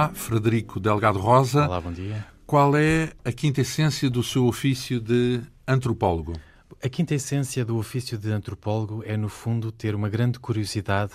Olá, Frederico Delgado Rosa. Olá, bom dia. Qual é a quinta essência do seu ofício de antropólogo? A quinta essência do ofício de antropólogo é, no fundo, ter uma grande curiosidade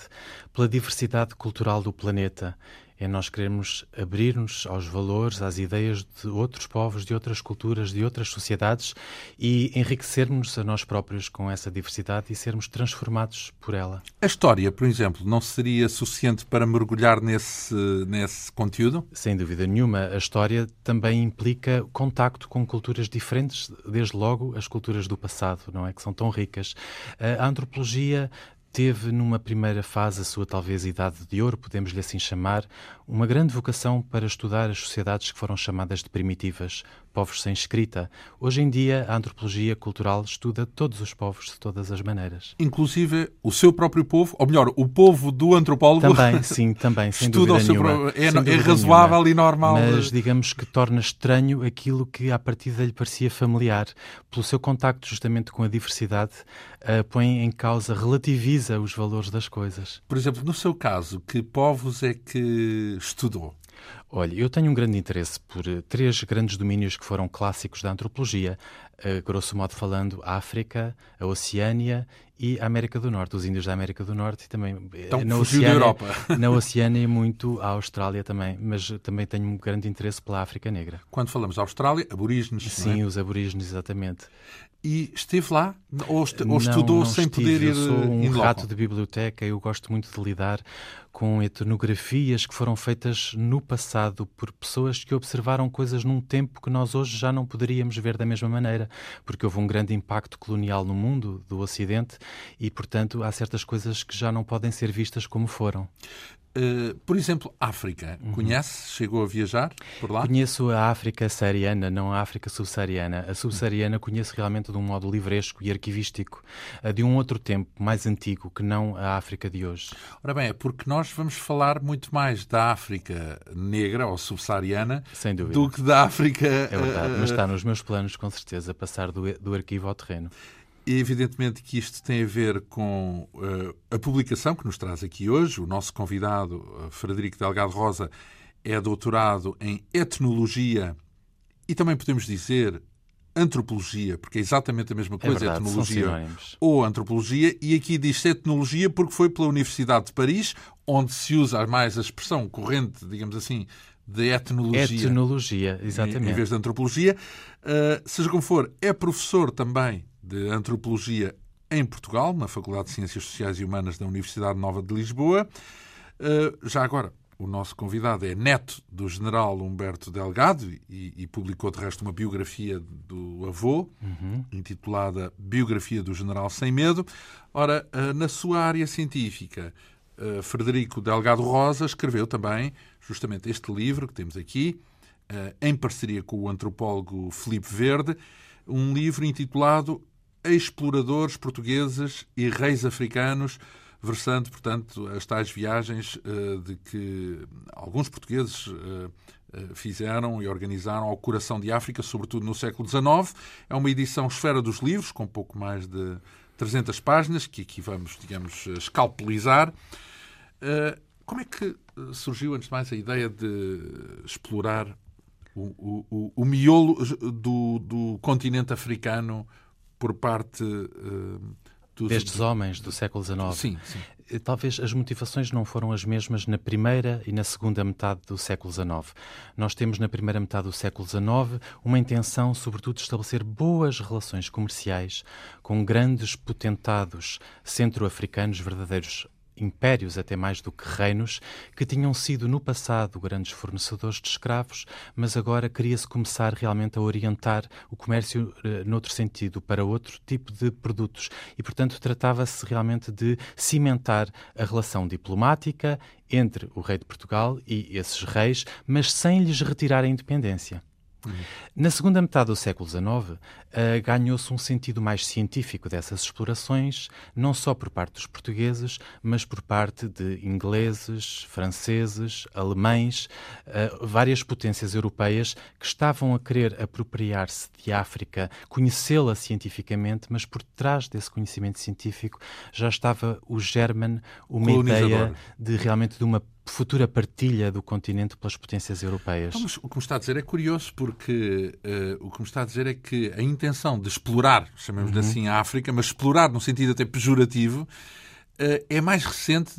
pela diversidade cultural do planeta é nós queremos abrir-nos aos valores, às ideias de outros povos, de outras culturas, de outras sociedades e enriquecermos a nós próprios com essa diversidade e sermos transformados por ela. A história, por exemplo, não seria suficiente para mergulhar nesse, nesse conteúdo? Sem dúvida nenhuma. A história também implica contacto com culturas diferentes, desde logo as culturas do passado, não é? Que são tão ricas. A antropologia teve numa primeira fase a sua talvez idade de ouro, podemos-lhe assim chamar, uma grande vocação para estudar as sociedades que foram chamadas de primitivas, povos sem escrita. Hoje em dia, a antropologia cultural estuda todos os povos de todas as maneiras. Inclusive o seu próprio povo, ou melhor, o povo do antropólogo. Também, sim, também, sem estuda dúvida o nenhuma. Pro... É, é razoável nenhuma. e normal. Mas digamos que torna estranho aquilo que à partida lhe parecia familiar. Pelo seu contacto justamente com a diversidade, uh, põe em causa, relativiza os valores das coisas. Por exemplo, no seu caso, que povos é que estudou? Olha, eu tenho um grande interesse por uh, três grandes domínios que foram clássicos da antropologia, uh, grosso modo falando, a África, a Oceânia e a América do Norte, os índios da América do Norte e também então, na Oceânia, da Europa. na Oceânia muito a Austrália também, mas também tenho um grande interesse pela África Negra. Quando falamos Austrália, aborígenes, Sim, é? os aborígenes, exatamente. E esteve lá? Ou, est não, ou estudou não sem estive. poder ir Eu sou um rato de biblioteca, eu gosto muito de lidar com etnografias que foram feitas no passado por pessoas que observaram coisas num tempo que nós hoje já não poderíamos ver da mesma maneira, porque houve um grande impacto colonial no mundo do Ocidente e, portanto, há certas coisas que já não podem ser vistas como foram. Uh, por exemplo, África. Uhum. Conhece? Chegou a viajar por lá? Conheço a África saariana, não a África subsaariana. A subsaariana conheço realmente de um modo livresco e arquivístico, de um outro tempo, mais antigo, que não a África de hoje. Ora bem, é porque nós vamos falar muito mais da África negra ou subsaariana do que da África. É verdade, uh... mas está nos meus planos, com certeza, passar do, do arquivo ao terreno. Evidentemente que isto tem a ver com uh, a publicação que nos traz aqui hoje. O nosso convidado, uh, Frederico Delgado Rosa, é doutorado em etnologia e também podemos dizer antropologia, porque é exatamente a mesma coisa, é verdade, etnologia ou antropologia, e aqui diz etnologia porque foi pela Universidade de Paris, onde se usa mais a expressão corrente, digamos assim, de etnologia. Etnologia, exatamente. Em, em vez de antropologia. Uh, seja como for, é professor também de Antropologia em Portugal, na Faculdade de Ciências Sociais e Humanas da Universidade Nova de Lisboa. Uh, já agora, o nosso convidado é neto do general Humberto Delgado e, e publicou, de resto, uma biografia do avô, uhum. intitulada Biografia do General Sem Medo. Ora, uh, na sua área científica, uh, Frederico Delgado Rosa escreveu também justamente este livro que temos aqui, em parceria com o antropólogo Felipe Verde, um livro intitulado exploradores portugueses e reis africanos, versando, portanto, as tais viagens uh, de que alguns portugueses uh, fizeram e organizaram ao coração de África, sobretudo no século XIX. É uma edição Esfera dos Livros, com pouco mais de 300 páginas, que aqui vamos, digamos, escalpelizar. Como é que surgiu, antes de mais, a ideia de explorar o, o, o miolo do, do continente africano por parte dos... destes homens do século XIX. Sim, sim. Talvez as motivações não foram as mesmas na primeira e na segunda metade do século XIX. Nós temos na primeira metade do século XIX uma intenção, sobretudo, de estabelecer boas relações comerciais com grandes potentados centro-africanos, verdadeiros impérios, até mais do que reinos, que tinham sido no passado grandes fornecedores de escravos, mas agora queria-se começar realmente a orientar o comércio uh, noutro sentido, para outro tipo de produtos. E, portanto, tratava-se realmente de cimentar a relação diplomática entre o rei de Portugal e esses reis, mas sem lhes retirar a independência. Na segunda metade do século XIX, uh, ganhou-se um sentido mais científico dessas explorações, não só por parte dos portugueses, mas por parte de ingleses, franceses, alemães, uh, várias potências europeias que estavam a querer apropriar-se de África, conhecê-la cientificamente, mas por trás desse conhecimento científico já estava o germen, uma ideia de realmente de uma futura partilha do continente pelas potências europeias. Então, o que me está a dizer é curioso, porque uh, o que me está a dizer é que a intenção de explorar, chamemos uhum. assim, a África, mas explorar no sentido até pejorativo, uh, é mais recente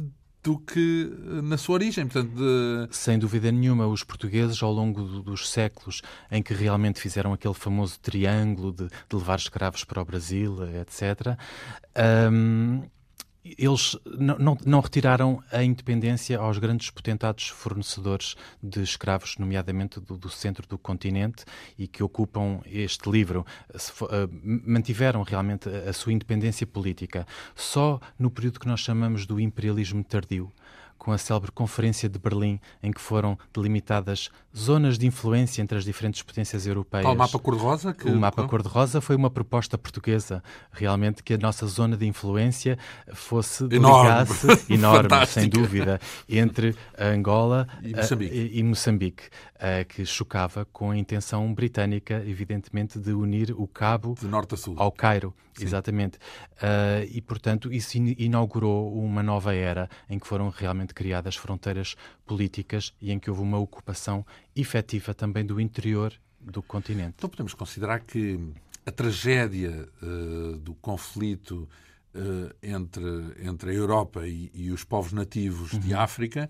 do que na sua origem. Portanto, de... Sem dúvida nenhuma, os portugueses, ao longo do, dos séculos em que realmente fizeram aquele famoso triângulo de, de levar escravos para o Brasil, etc., um, eles não, não, não, retiraram a independência aos grandes potentados fornecedores de escravos, nomeadamente do, do centro do continente, e que ocupam este livro. Uh, mantiveram realmente a, a sua independência política. Só no período que nós chamamos do imperialismo tardio com a célebre Conferência de Berlim, em que foram delimitadas zonas de influência entre as diferentes potências europeias. o mapa cor-de-rosa? Que... O mapa cor-de-rosa foi uma proposta portuguesa, realmente, que a nossa zona de influência fosse enorme, ligasse, enorme sem dúvida, entre Angola e Moçambique, e, e Moçambique que chocava com a intenção britânica, evidentemente, de unir o Cabo ao Cairo. Sim. Exatamente. Uh, e, portanto, isso inaugurou uma nova era em que foram realmente criadas fronteiras políticas e em que houve uma ocupação efetiva também do interior do continente. Então podemos considerar que a tragédia uh, do conflito uh, entre, entre a Europa e, e os povos nativos uhum. de África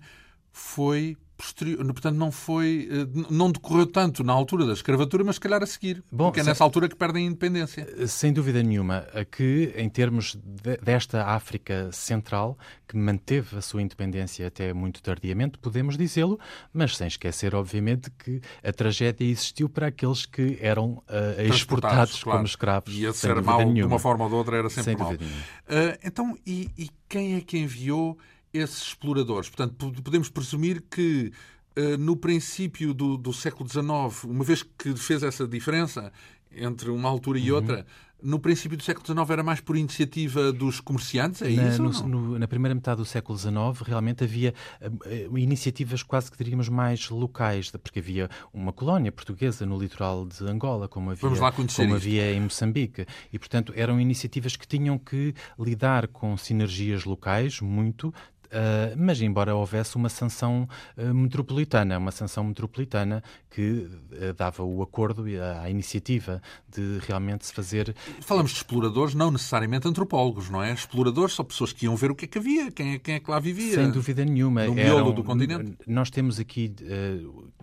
foi posterior, portanto não foi, eh, não decorreu tanto na altura da escravatura, mas se calhar a seguir, Bom, porque é nessa altura que perdem a independência. Eh, sem dúvida nenhuma, que em termos de, desta África Central, que manteve a sua independência até muito tardiamente, podemos dizê-lo, mas sem esquecer, obviamente, que a tragédia existiu para aqueles que eram uh, exportados claro. como escravos. E a ser mal de uma forma ou de outra era sempre sem mal. Uh, então, e, e quem é que enviou esses exploradores. Portanto, podemos presumir que eh, no princípio do, do, século XIX, uma vez que fez essa diferença entre uma altura e uhum. outra, no princípio do século XIX era mais por iniciativa dos comerciantes, é na, isso? No, no, na primeira metade do século XIX, realmente havia uh, iniciativas quase que diríamos mais locais, porque havia uma colónia portuguesa no litoral de Angola, como havia, como havia em Moçambique. E, portanto, eram iniciativas que tinham que lidar com sinergias locais muito, Uh, mas embora houvesse uma sanção uh, metropolitana, uma sanção metropolitana que uh, dava o acordo e a, a, iniciativa de realmente se fazer. Falamos de exploradores, não necessariamente antropólogos, não é? Exploradores são pessoas que iam ver o que é que havia, quem é, quem é que lá vivia. Sem dúvida nenhuma. No miolo Eram, do continente. Nós temos aqui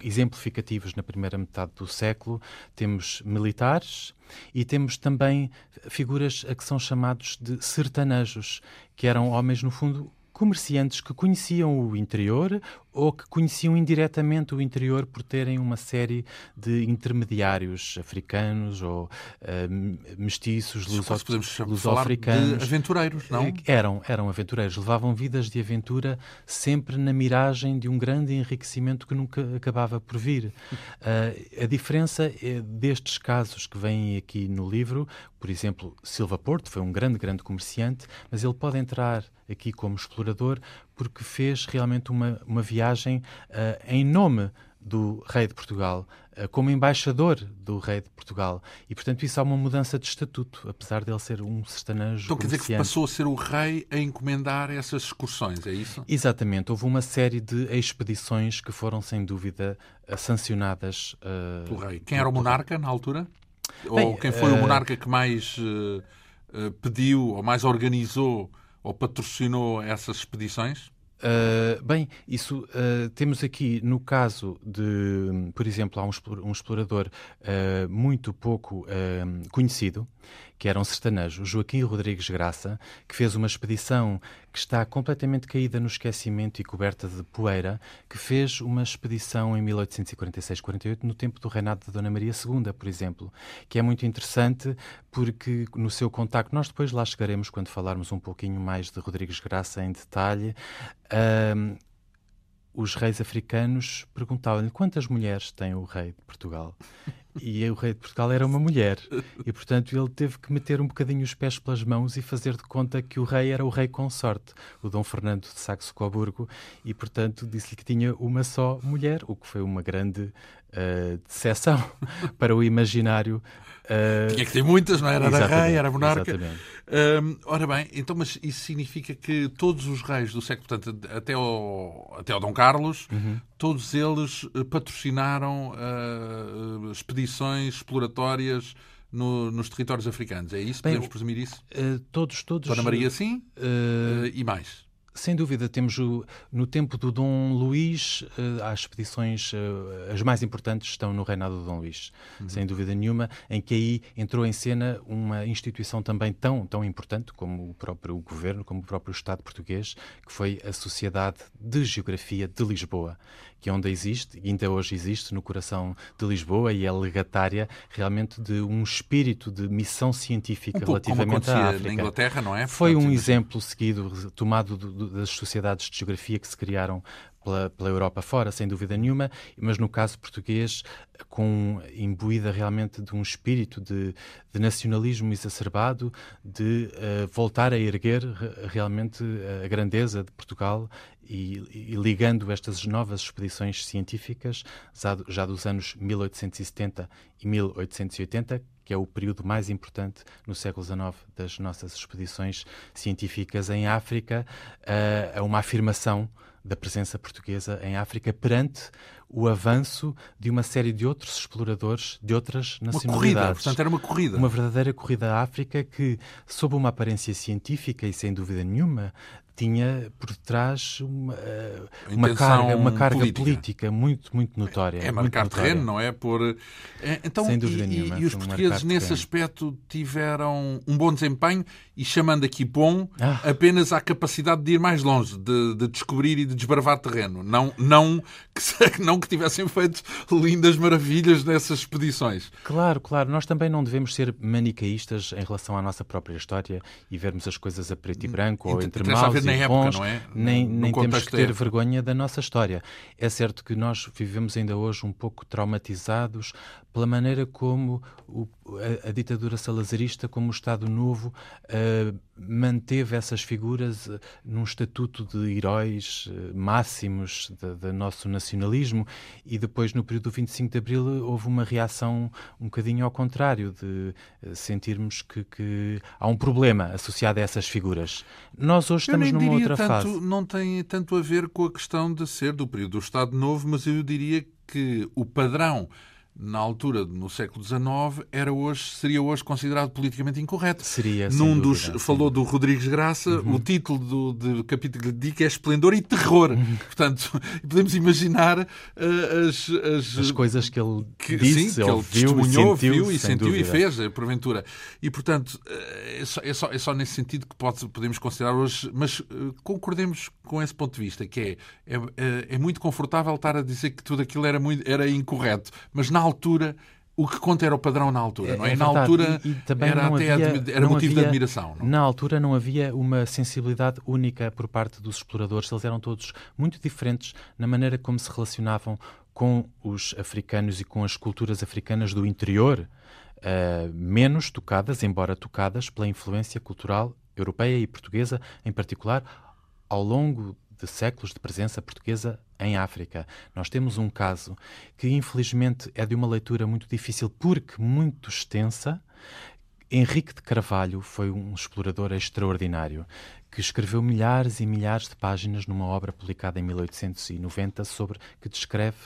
exemplificativos na primeira metade do século, temos militares. E temos também figuras a que são chamados de sertanejos, que eram homens, no fundo, comerciantes que conheciam o interior ou que conheciam indiretamente o interior por terem uma série de intermediários africanos ou uh, mestiços, luso-africanos. Luso aventureiros, não? Eh, eram, eram aventureiros. Levavam vidas de aventura sempre na miragem de um grande enriquecimento que nunca acabava por vir. Uh, a diferença é destes casos que vêm aqui no livro, por exemplo, Silva Porto foi um grande, grande comerciante, mas ele pode entrar aqui como explorador porque fez realmente uma, uma viagem uh, em nome do rei de Portugal, uh, como embaixador do rei de Portugal. E, portanto, isso há uma mudança de estatuto, apesar dele ser um sertanejo Então quer dizer que passou a ser o rei a encomendar essas excursões, é isso? Exatamente. Houve uma série de expedições que foram, sem dúvida, sancionadas uh, pelo rei. Quem era o monarca na altura? Bem, ou quem foi o monarca que mais pediu ou mais organizou ou patrocinou essas expedições? Uh, bem, isso uh, temos aqui no caso de, por exemplo, há um explorador uh, muito pouco conhecido, que era um sertanejo, Joaquim Rodrigues Graça, que fez uma expedição que está completamente caída no esquecimento e coberta de poeira, que fez uma expedição em 1846-48, no tempo do reinado de Dona Maria II, por exemplo, que é muito interessante porque no seu contacto, nós depois lá chegaremos quando falarmos um pouquinho mais de Rodrigues Graça em detalhe, uh, os reis africanos perguntavam-lhe quantas mulheres tem o rei de Portugal. E o rei de Portugal era uma mulher. E, portanto, ele teve que meter um bocadinho os pés pelas mãos e fazer de conta que o rei era o rei consorte, o Dom Fernando de Saxo-Coburgo. E, portanto, disse-lhe que tinha uma só mulher, o que foi uma grande uh, decepção para o imaginário Uh, Tinha que ter muitas, não era? Era rei, era monarca. Uh, ora bem, então, mas isso significa que todos os reis do século, portanto, até ao, até ao Dom Carlos, uhum. todos eles eh, patrocinaram uh, expedições exploratórias no, nos territórios africanos. É isso? Bem, Podemos presumir isso? Uh, todos, todos. Dona Maria, sim? Uh, e mais? Sem dúvida, temos o, no tempo do Dom Luís, uh, as expedições, uh, as mais importantes estão no reinado do Dom Luís, uhum. sem dúvida nenhuma, em que aí entrou em cena uma instituição também tão, tão importante como o próprio governo, como o próprio Estado português, que foi a Sociedade de Geografia de Lisboa, que é onde existe, e ainda hoje existe, no coração de Lisboa, e é legatária realmente de um espírito de missão científica um relativamente à África. na Inglaterra, não é? Foi um exemplo seguido, tomado do, do, das sociedades de geografia que se criaram pela, pela, Europa fora, sem dúvida nenhuma, mas no caso português, com imbuída realmente de um espírito de, de nacionalismo exacerbado, de uh, voltar a erguer realmente a grandeza de Portugal e, e, ligando estas novas expedições científicas, já, já dos anos 1870 e 1880, que é o período mais importante no século XIX das nossas expedições científicas em África, uh, a uma afirmação da presença portuguesa em África perante o avanço de uma série de outros exploradores de outras nacionalidades. Uma corrida, portanto era uma corrida. Uma verdadeira corrida à África que, sob uma aparência científica e sem dúvida nenhuma, tinha por trás uma, eh, uma carga, uma carga política. política. muito, muito notória. É, marcar terreno, não é? Por... É, então, Sem dúvida e, nenhuma. E os portugueses, nesse terreno. aspecto, tiveram um bom desempenho e, chamando aqui bom, ah. apenas a capacidade de ir mais longe, de, de, descobrir e de desbravar terreno. Não, não, que, não que tivessem feito lindas maravilhas nessas expedições. Claro, claro. Nós também não devemos ser manicaístas em relação à nossa própria história e vermos as coisas a preto e branco ou entre maus na época, bons, não é? Nem, nem temos que ter vergonha da nossa história. É certo que nós vivemos ainda hoje um pouco traumatizados pela maneira como o, a, a, ditadura salazarista, como o Estado Novo, uh, manteve essas figuras uh, num estatuto de heróis uh, máximos do nosso nacionalismo e depois, no período do 25 de Abril, houve uma reação um bocadinho ao contrário, de sentirmos que, que, há um problema associado a essas figuras. Nós hoje estamos numa outra tanto, fase. Não tem tanto a ver com a questão de ser do período do Estado Novo, mas eu diria que o padrão na altura, no século XIX, era hoje, seria hoje considerado politicamente incorreto. Seria, Num dos, dúvida, falou do Rodrigues Graça, uhum. o título do, do capítulo que lhe dedica é Esplendor e Terror. Uhum. Portanto, podemos imaginar uh, as, as, as... coisas que ele que, disse, sim, que ele viu testemunhou, sentiu, viu e sentiu dúvida. e fez, eh, porventura. E, portanto, eh, é só, é só, é só nesse sentido que pode, podemos considerar hoje, mas uh, concordemos com esse ponto de vista, que é, é, é muito confortável estar a dizer que tudo aquilo era, muito, era incorreto, mas na altura o que conta era o padrão na altura, não é? é na altura e, e era até havia, era motivo havia, de admiração. Não? Na altura não havia uma sensibilidade única por parte dos exploradores, eles eram todos muito diferentes na maneira como se relacionavam com os africanos e com as culturas africanas do interior, uh, menos tocadas, embora tocadas pela influência cultural europeia e portuguesa, em particular, ao longo de séculos de presença portuguesa em África. Nós temos um caso que, infelizmente, é de uma leitura muito difícil porque muito extensa. Henrique de Carvalho foi um explorador extraordinário que escreveu milhares e milhares de páginas numa obra publicada em 1890 sobre que descreve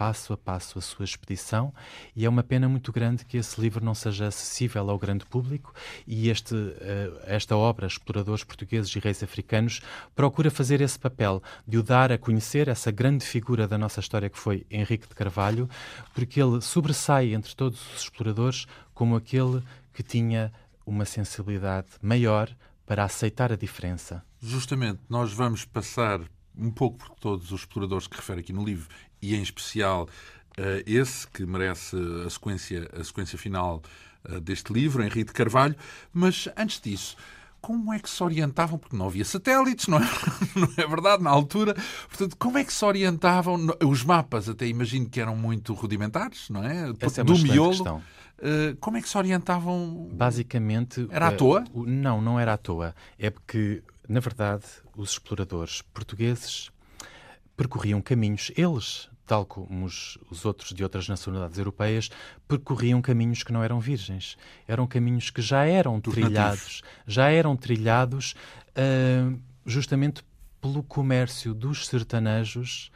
passo a passo a sua expedição e é uma pena muito grande que esse livro não seja acessível ao grande público e este, uh, esta obra, Exploradores Portugueses e Reis Africanos, procura fazer esse papel de o dar a conhecer, essa grande figura da nossa história que foi Henrique de Carvalho, porque ele sobressai entre todos os exploradores como aquele que tinha uma sensibilidade maior para aceitar a diferença. Justamente, nós vamos passar um pouco por todos os exploradores que refere aqui no livro e em especial uh, esse que merece a sequência, a sequência final uh, deste livro, Henrique de Carvalho. Mas antes disso, como é que se orientavam? Porque não havia satélites, não é, não é verdade, na altura. Portanto, como é que se orientavam? Os mapas, até imagino que eram muito rudimentares, não é? Essa é Do miolo. Questão. Uh, como é que se orientavam? Basicamente. Era à toa? não, não era à toa. É porque, na verdade, os exploradores portugueses percorriam caminhos. Eles tal como os, os, outros de outras nacionalidades europeias, percorriam caminhos que não eram virgens. Eram caminhos que já eram Dos trilhados, já eram trilhados uh, justamente pelo comércio dos sertanejos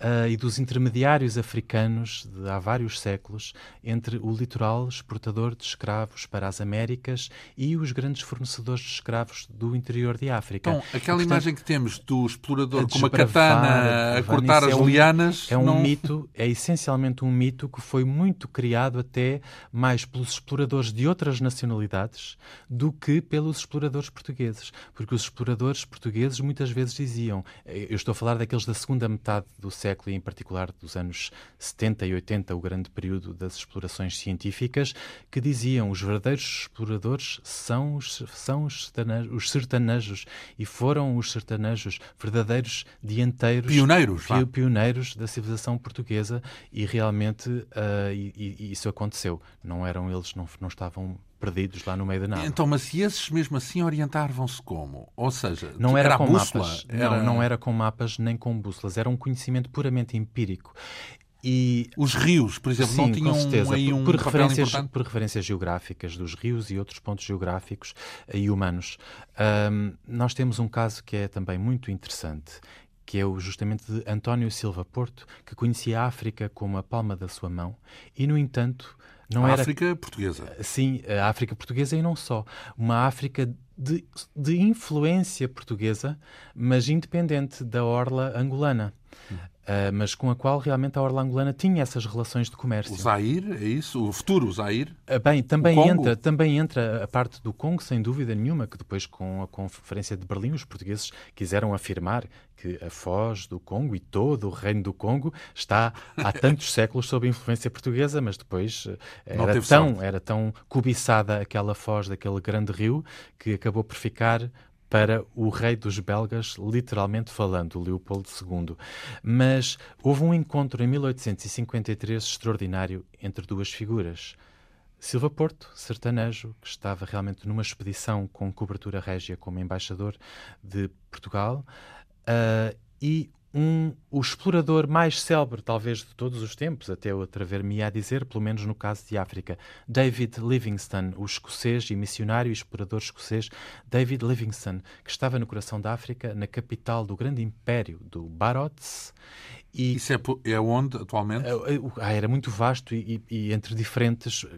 uh, e dos intermediários africanos de há vários séculos entre o litoral exportador de escravos para as Américas e os grandes fornecedores de escravos do interior de África. Então, aquela portanto, imagem que temos do explorador com uma katana a cortar as é um, lianas... É um não... mito, é essencialmente um mito que foi muito criado até mais pelos exploradores de outras nacionalidades do que pelos exploradores portugueses. Porque os exploradores portugueses muitas vezes diziam, eu estou a falar daqueles da segunda metade do século século e, em particular, dos anos 70 e 80, o grande período das explorações científicas, que diziam os verdadeiros exploradores são os, são os, sertanejos, os sertanejos e foram os sertanejos verdadeiros dianteiros, pioneiros, pioneiros da civilização portuguesa e realmente uh, e, e isso aconteceu. Não eram eles, não, não estavam perdidos lá no meio da nada. Então, mas se esses mesmo assim orientavam-se como? Ou seja, não era, era com bússola? mapas. Era... Não, não era com mapas nem com bússolas. Era um conhecimento puramente empírico. E, Os rios, por exemplo, sim, não tinham certeza, aí um por, por referências, por referências geográficas dos rios e outros pontos geográficos e humanos. Um, nós temos um caso que é também muito interessante, que é o justamente de António Silva Porto, que conhecia a África como a palma da sua mão e, no entanto, não a era... África portuguesa. Sim, a África portuguesa e não só. Uma África de, de influência portuguesa, mas independente da orla angolana. Hum. Uh, mas com a qual realmente a orla angolana tinha essas relações de comércio. O Zaire, é isso? O futuro Zaire? Uh, bem, também entra, também entra a parte do Congo, sem dúvida nenhuma, que depois com a Conferência de Berlim os portugueses quiseram afirmar que a Foz do Congo e todo o reino do Congo está há tantos séculos sob influência portuguesa, mas depois eh, era tão, era tão cobiçada aquela Foz daquele grande rio que acabou por ficar para o rei dos belgas, literalmente falando, Leopoldo II. Mas houve um encontro em 1853 extraordinário entre duas figuras. Silva Porto, sertanejo, que estava realmente numa expedição com cobertura régia como embaixador de Portugal, uh, e um, o explorador mais célebre, talvez, de todos os tempos, até eu atrever-me a dizer, pelo menos no caso de África, David Livingstone, o escocês e missionário e explorador escocês David Livingstone, que estava no coração da África, na capital do grande império do Barotes, e, Isso é, é onde atualmente? Ah, era muito vasto e, e, entre diferentes. Uh,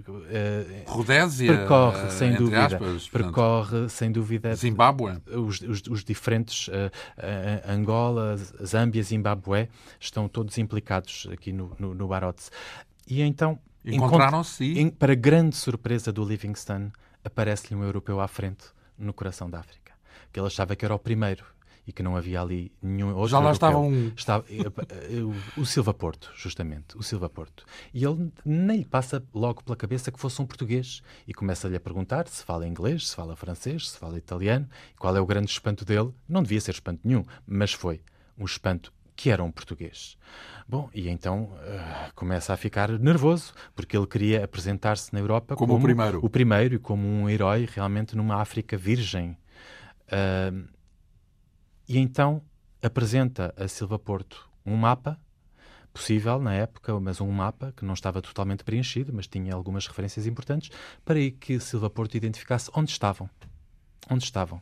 Rodésia? Percorre, sem dúvida. Aspas, percorre, portanto, sem dúvida. Zimbábue? Os, os, os diferentes. Uh, uh, Angola, Zâmbia, Zimbábue estão todos implicados aqui no, no, no. E então. Encontraram-se e... Para grande surpresa do Livingstone, aparece-lhe um europeu à frente, no coração da África. Que ele achava que era o primeiro e que não havia ali nenhum outro. Já lá estava um. Estava, eh, eh, o, o Silva Porto, justamente, o Silva Porto. E ele nem lhe passa logo pela cabeça que fosse um português e começa-lhe a perguntar se fala inglês, se fala francês, se fala italiano, qual é o grande espanto dele. Não devia ser espanto nenhum, mas foi um espanto que era um português. Bom, e então uh, começa a ficar nervoso, porque ele queria apresentar-se na Europa como, como, o primeiro. O primeiro e como um herói realmente numa África virgem. Uh, e então apresenta a Silva Porto um mapa possível na época, mas um mapa que não estava totalmente preenchido, mas tinha algumas referências importantes para que Silva Porto identificasse onde estavam. Onde estavam.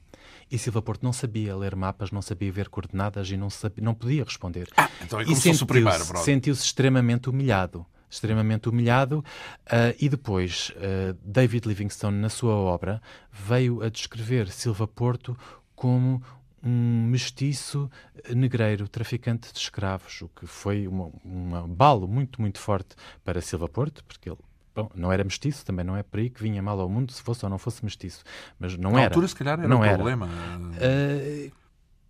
E Silva Porto não sabia ler mapas, não sabia ver coordenadas e não, sabia, não podia responder. Ah, então é como e se o primeiro, Sentiu-se extremamente humilhado. Extremamente humilhado. Uh, e depois, uh, David Livingstone, na sua obra, veio a descrever Silva Porto como um mestiço negreiro, traficante de escravos, o que foi um abalo muito, muito forte para Silva Porto, porque ele Bom, não era mestiço, também não é por aí que vinha mal ao mundo se fosse ou não fosse mestiço. Mas não Na era. altura, se calhar, era não um era. problema. Uh,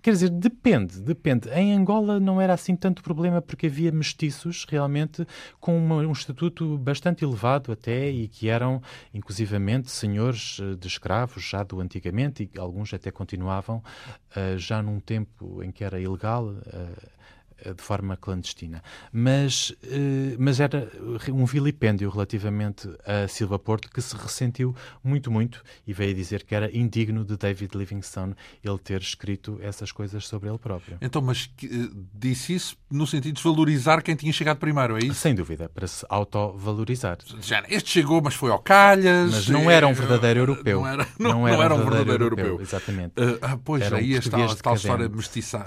Quer dizer, depende, depende. Em Angola não era assim tanto problema porque havia mestiços realmente com uma, um estatuto bastante elevado até e que eram inclusivamente senhores eh, de escravos já do antigamente e alguns até continuavam uh, já num tempo em que era ilegal uh, de forma clandestina. Mas, eh, mas era um vilipêndio relativamente a Silva Porto que se ressentiu muito, muito e veio dizer que era indigno de David Livingstone ele ter escrito essas coisas sobre ele próprio. Então, mas disse isso no sentido de desvalorizar quem tinha chegado primeiro, é isso? Sem dúvida, para se autovalorizar. Este chegou, mas foi ao calhas. Mas não era um verdadeiro europeu. Não era, não, não era, não era um verdadeiro, europeu. europeu. Exatamente. Uh, pois, era aí um está a tal história mestiça...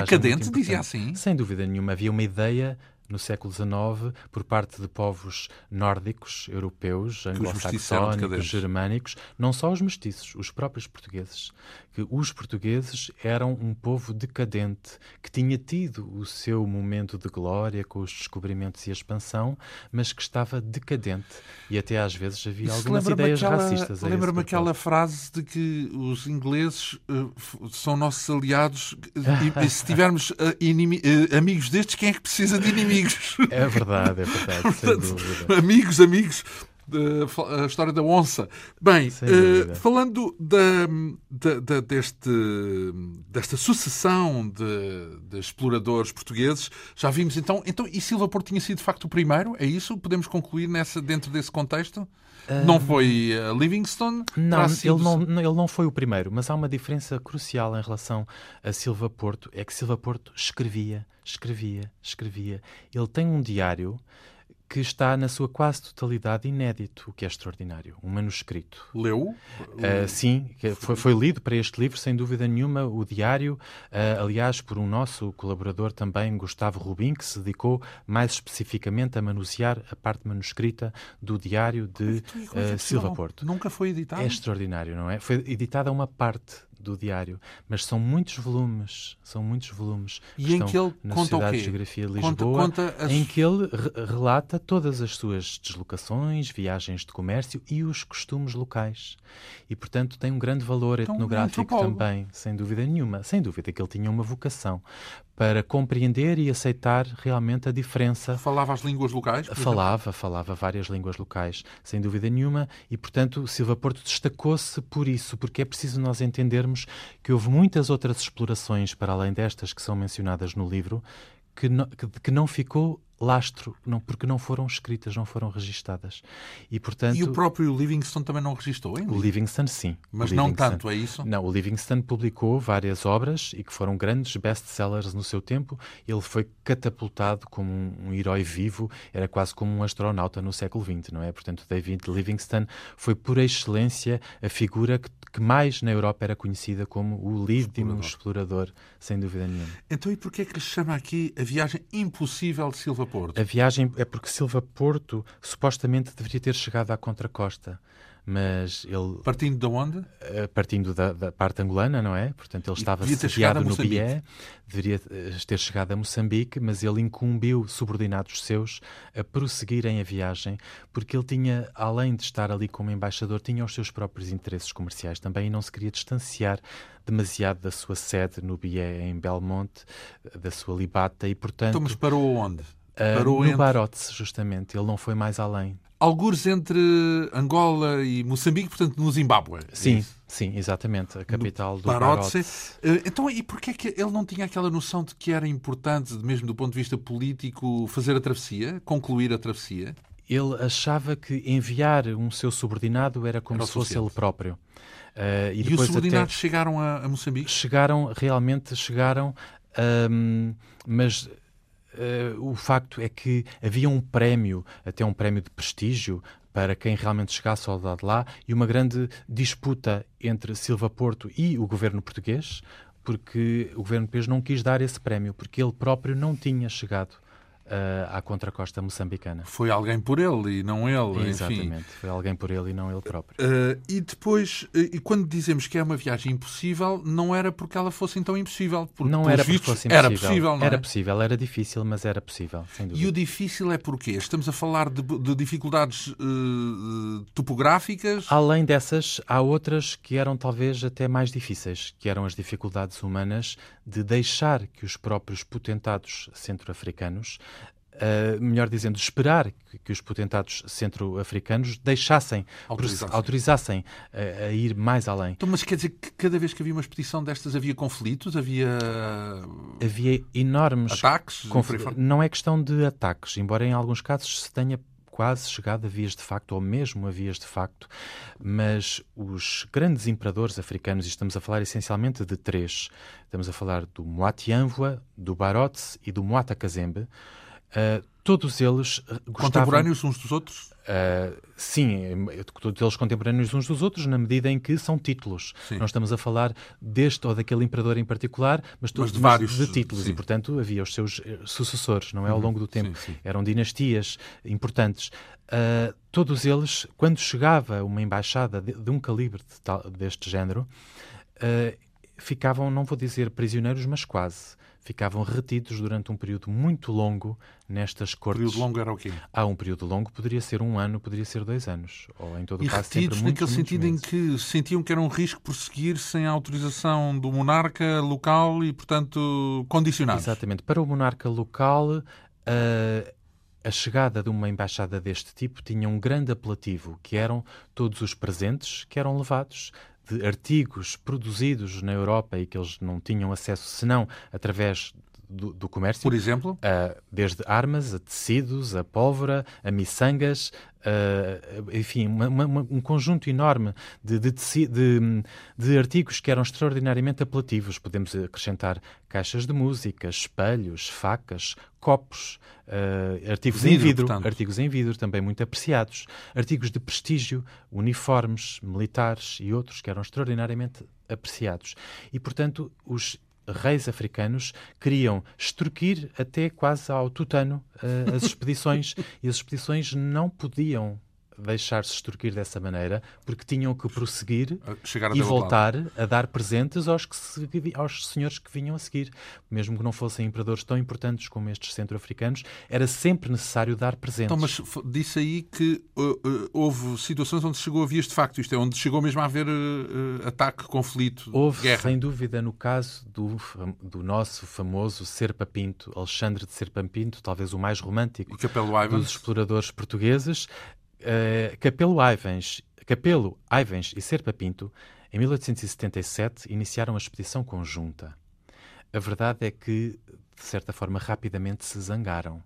decadente, dizia assim. Sem dúvida nenhuma. Havia uma ideia no século XIX por parte de povos nórdicos, europeus, anglo-saxónicos, germânicos, não só os mestiços, os próprios portugueses, que os portugueses eram um povo decadente, que tinha tido o seu momento de glória com os descobrimentos e a expansão, mas que estava decadente. E até às vezes havia Isso algumas ideias aquela, racistas. Lembra-me aquela frase de que os ingleses uh, são nossos aliados e, e se tivermos uh, amigos destes, quem é que precisa de inimigos? É verdade, é verdade, Portanto, Amigos, amigos a história da onça. Bem, uh, falando da, da, da, deste, desta sucessão de, de, exploradores portugueses, já vimos então, então. E Silva Porto tinha sido de facto o primeiro? É isso? Podemos concluir nessa, dentro desse contexto? Não foi uh, Livingstone? Não, ele não, ele não foi o primeiro, mas há uma diferença crucial em relação a Silva Porto: é que Silva Porto escrevia, escrevia, escrevia. Ele tem um diário que está na sua quase totalidade inédito, o que é extraordinário. Um manuscrito. Leu? Uh, sim, foi, foi, lido para este livro, sem dúvida nenhuma, o diário, uh, aliás, por um nosso colaborador também, Gustavo Rubin, que se dedicou mais especificamente a manusear a parte manuscrita do diário de uh, Silva Porto. Nunca foi editado? É extraordinário, não é? Foi editada uma parte do diário, mas são muitos volumes, são muitos volumes e que em que ele na conta Sociedade de Geografia de Lisboa, conta, conta as... em que ele re relata todas as suas deslocações, viagens de comércio e os costumes locais. E, portanto, tem um grande valor então, etnográfico também, sem dúvida nenhuma. Sem dúvida que ele tinha uma vocação para compreender e aceitar realmente a diferença. Falava as línguas locais? Falava, exemplo? falava várias línguas locais, sem dúvida nenhuma, e portanto Silva Porto destacou-se por isso, porque é preciso nós entendermos que houve muitas outras explorações para além destas que são mencionadas no livro que não, que, que não ficou lastro, não, porque não foram escritas, não foram registadas. E, portanto, e o próprio Livingstone também não registou, hein? O Livingstone, sim. Mas não tanto, é isso? Não, o Livingstone publicou várias obras e que foram grandes best-sellers no seu tempo. Ele foi catapultado como um, um, herói vivo, era quase como um astronauta no século XX, não é? Portanto, David Livingstone foi, por excelência, a figura que, que mais na Europa era conhecida como o lídimo explorador. explorador, sem dúvida nenhuma. Então, e porquê é que lhe chama aqui a viagem impossível de Silva Porto? A viagem é porque Silva Porto supostamente deveria ter chegado à contracosta mas ele... Partindo de onde? Eh, partindo da, da parte angolana, não é? Portanto, ele estava sediado no Bié, deveria eh, ter chegado a Moçambique, mas ele incumbiu subordinados seus a prosseguirem a viagem, porque ele tinha, além de estar ali como embaixador, tinha os seus próprios interesses comerciais também e não se queria distanciar demasiado da sua sede no Bié, em Belmonte, da sua libata, e portanto... Então, mas parou onde? Uh, parou no entre... Barote, justamente. Ele não foi mais além algures entre Angola e Moçambique, portanto, no Zimbábue. Sim, sim, exatamente, a capital do, do. Eh, então, e porquê é que ele não tinha aquela noção de que era importante, mesmo do ponto de vista político, fazer a travessia, concluir a travessia? Ele achava que enviar um seu subordinado era como era se fosse ele próprio. Uh, e, e os subordinados chegaram a, a, Moçambique? Chegaram, realmente chegaram, um, mas o facto é que havia um prémio, até um prémio de prestígio, para quem realmente chegasse ao lado de lá, e uma grande disputa entre Silva Porto e o governo português, porque o governo português não quis dar esse prémio, porque ele próprio não tinha chegado à contracosta moçambicana. Foi alguém por ele e não ele, Exatamente, enfim. foi alguém por ele e não ele próprio. Uh, e depois, uh, e quando dizemos que é uma viagem impossível, não era porque ela fosse então impossível. Porque, não era porque fosse impossível. Era possível, não Era é? possível, era difícil, mas era possível, sem dúvida. E o difícil é porquê? Estamos a falar de, de dificuldades topográficas? Além dessas, há outras que eram talvez até mais difíceis, que eram as dificuldades humanas de deixar que os próprios potentados centro-africanos uh, melhor dizendo, esperar que, que os potentados centro-africanos deixassem, autorizassem, autorizassem a, a, ir mais além. Então, mas quer dizer que cada vez que havia uma expedição destas havia conflitos, havia... Havia enormes... Ataques? Não é questão de ataques, embora em alguns casos se tenha quase chegado a vias de facto, ou mesmo a vias de facto, mas os grandes imperadores africanos, e estamos a falar essencialmente de três, estamos a falar do Moatianvoa, do Barotse e do Moata Kazembe, uh, todos eles gostavam... Contemporâneos uns dos outros? Uh, sim, todos eles contemporâneos uns dos outros, na medida em que são títulos. Sim. Não estamos a falar deste ou daquele imperador em particular, mas, todos, mas de vários de títulos. Sim. E, portanto, havia os seus eh, sucessores, não é? Ao uhum. longo do tempo. Sim, Eram dinastias importantes. Uh, todos eles, quando chegava uma embaixada de, de um calibre de tal, deste género, uh, ficavam, não vou dizer prisioneiros, mas quase ficavam retidos durante um período muito longo nestas cortes. período longo era o quê? Ah, um período longo poderia ser um ano, poderia ser dois anos. Ou em todo e caso retidos sempre naquele muitos, sentido muitos em que sentiam que era um risco prosseguir sem a autorização do monarca local e, portanto, condicionados. Exatamente. Para o monarca local, uh, a chegada de uma embaixada deste tipo tinha um grande apelativo, que eram todos os presentes que eram levados de artigos produzidos na Europa e que eles não tinham acesso senão através do, do, comércio. Por exemplo? Uh, desde armas, a tecidos, a pólvora, a miçangas, uh, enfim, uma, uma, um conjunto enorme de, de, de, de, artigos que eram extraordinariamente apelativos. Podemos acrescentar caixas de música, espelhos, facas, copos, uh, artigos vidro, em vidro, portanto. artigos em vidro também muito apreciados, artigos de prestígio, uniformes militares e outros que eram extraordinariamente apreciados. E, portanto, os reis africanos queriam extorquir até quase ao tutano uh, as expedições e as expedições não podiam deixar-se extorquir dessa maneira, porque tinham que prosseguir e voltar a dar presentes aos, que se, aos senhores que vinham a seguir. Mesmo que não fossem imperadores tão importantes como estes centro-africanos, era sempre necessário dar presentes. Então, mas disse aí que uh, uh, houve situações onde chegou a vias de facto, isto é, onde chegou mesmo a haver uh, ataque, conflito, houve, guerra. sem dúvida, no caso do, do nosso famoso Serpa Pinto, Alexandre de Serpa Pinto, talvez o mais romântico dos exploradores portugueses, Uh, Capelo Ivens, Capelo, Ivens e Serpa Pinto, em 1877, iniciaram a expedição conjunta. A verdade é que, de certa forma, rapidamente se zangaram.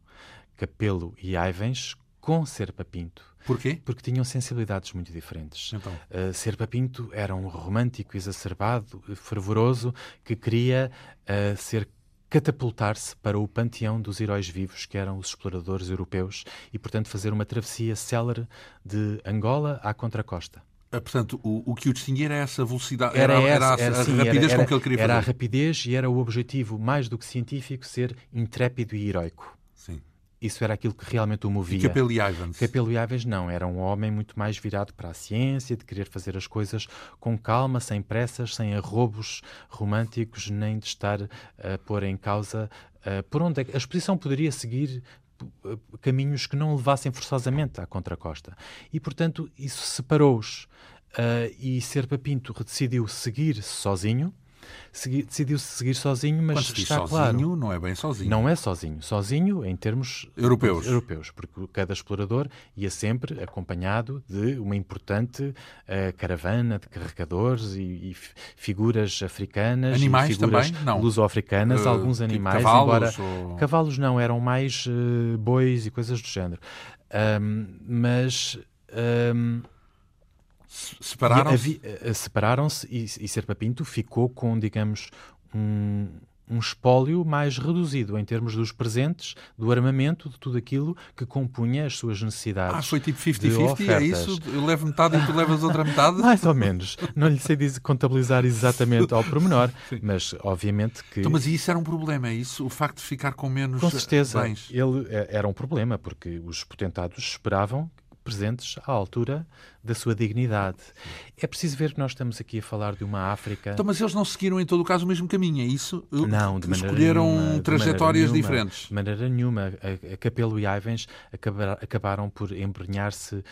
Capelo e Ivens com Serpa Pinto. Porquê? Porque tinham sensibilidades muito diferentes. Então. Uh, Serpa Pinto era um romântico exacerbado, fervoroso, que queria uh, ser catapultar-se para o panteão dos heróis vivos, que eram os exploradores europeus, e, portanto, fazer uma travessia célere de Angola à contracosta. Ah, portanto, o, o, que o distinguia era essa velocidade, era, era, era, a, era a, sim, rapidez com que ele queria fazer. Era a rapidez e era o objetivo, mais do que científico, ser intrépido e heroico. Isso era aquilo que realmente o movia. E Capelo Ivans? Capelo Ivans não, era um homem muito mais virado para a ciência, de querer fazer as coisas com calma, sem pressas, sem arrobos românticos, nem de estar a pôr em causa uh, por onde é a exposição poderia seguir uh, caminhos que não levassem forçosamente à contracosta. E, portanto, isso separou-os. Uh, e Serpa Pinto decidiu seguir sozinho, decidiu-se seguir sozinho, mas Quando está sozinho, claro. não é bem sozinho. Não é sozinho. Sozinho em termos europeus. europeus porque cada explorador ia sempre acompanhado de uma importante uh, caravana de carregadores e, e figuras africanas animais figuras também? Não. luso-africanas, uh, alguns tipo animais, tipo cavalos, embora ou... cavalos não, eram mais uh, bois e coisas do género. Um, mas um, Separaram-se? Eh, separaram-se e, e Serpa Pinto ficou com, digamos, um, um espólio mais reduzido em termos dos presentes, do armamento, de tudo aquilo que compunha as suas necessidades. Ah, foi tipo 50-50? É isso? Eu levo metade e tu levas outra metade? mais ou menos. Não lhe sei dizer, contabilizar exatamente ao pormenor, mas obviamente que. Então, mas isso era um problema, é isso? O facto de ficar com menos com certeza, bens? Ele eh, era um problema, porque os potentados esperavam presentes à altura da sua dignidade. É preciso ver que nós estamos aqui a falar de uma África. Então, mas eles não seguiram em todo o caso o mesmo caminho, é isso? Não, de maneira Escolheram nenhuma, trajetórias de maneira diferentes. De maneira nenhuma. A, a Capelo e Ivens acabar, acabaram por embrenhar-se uh,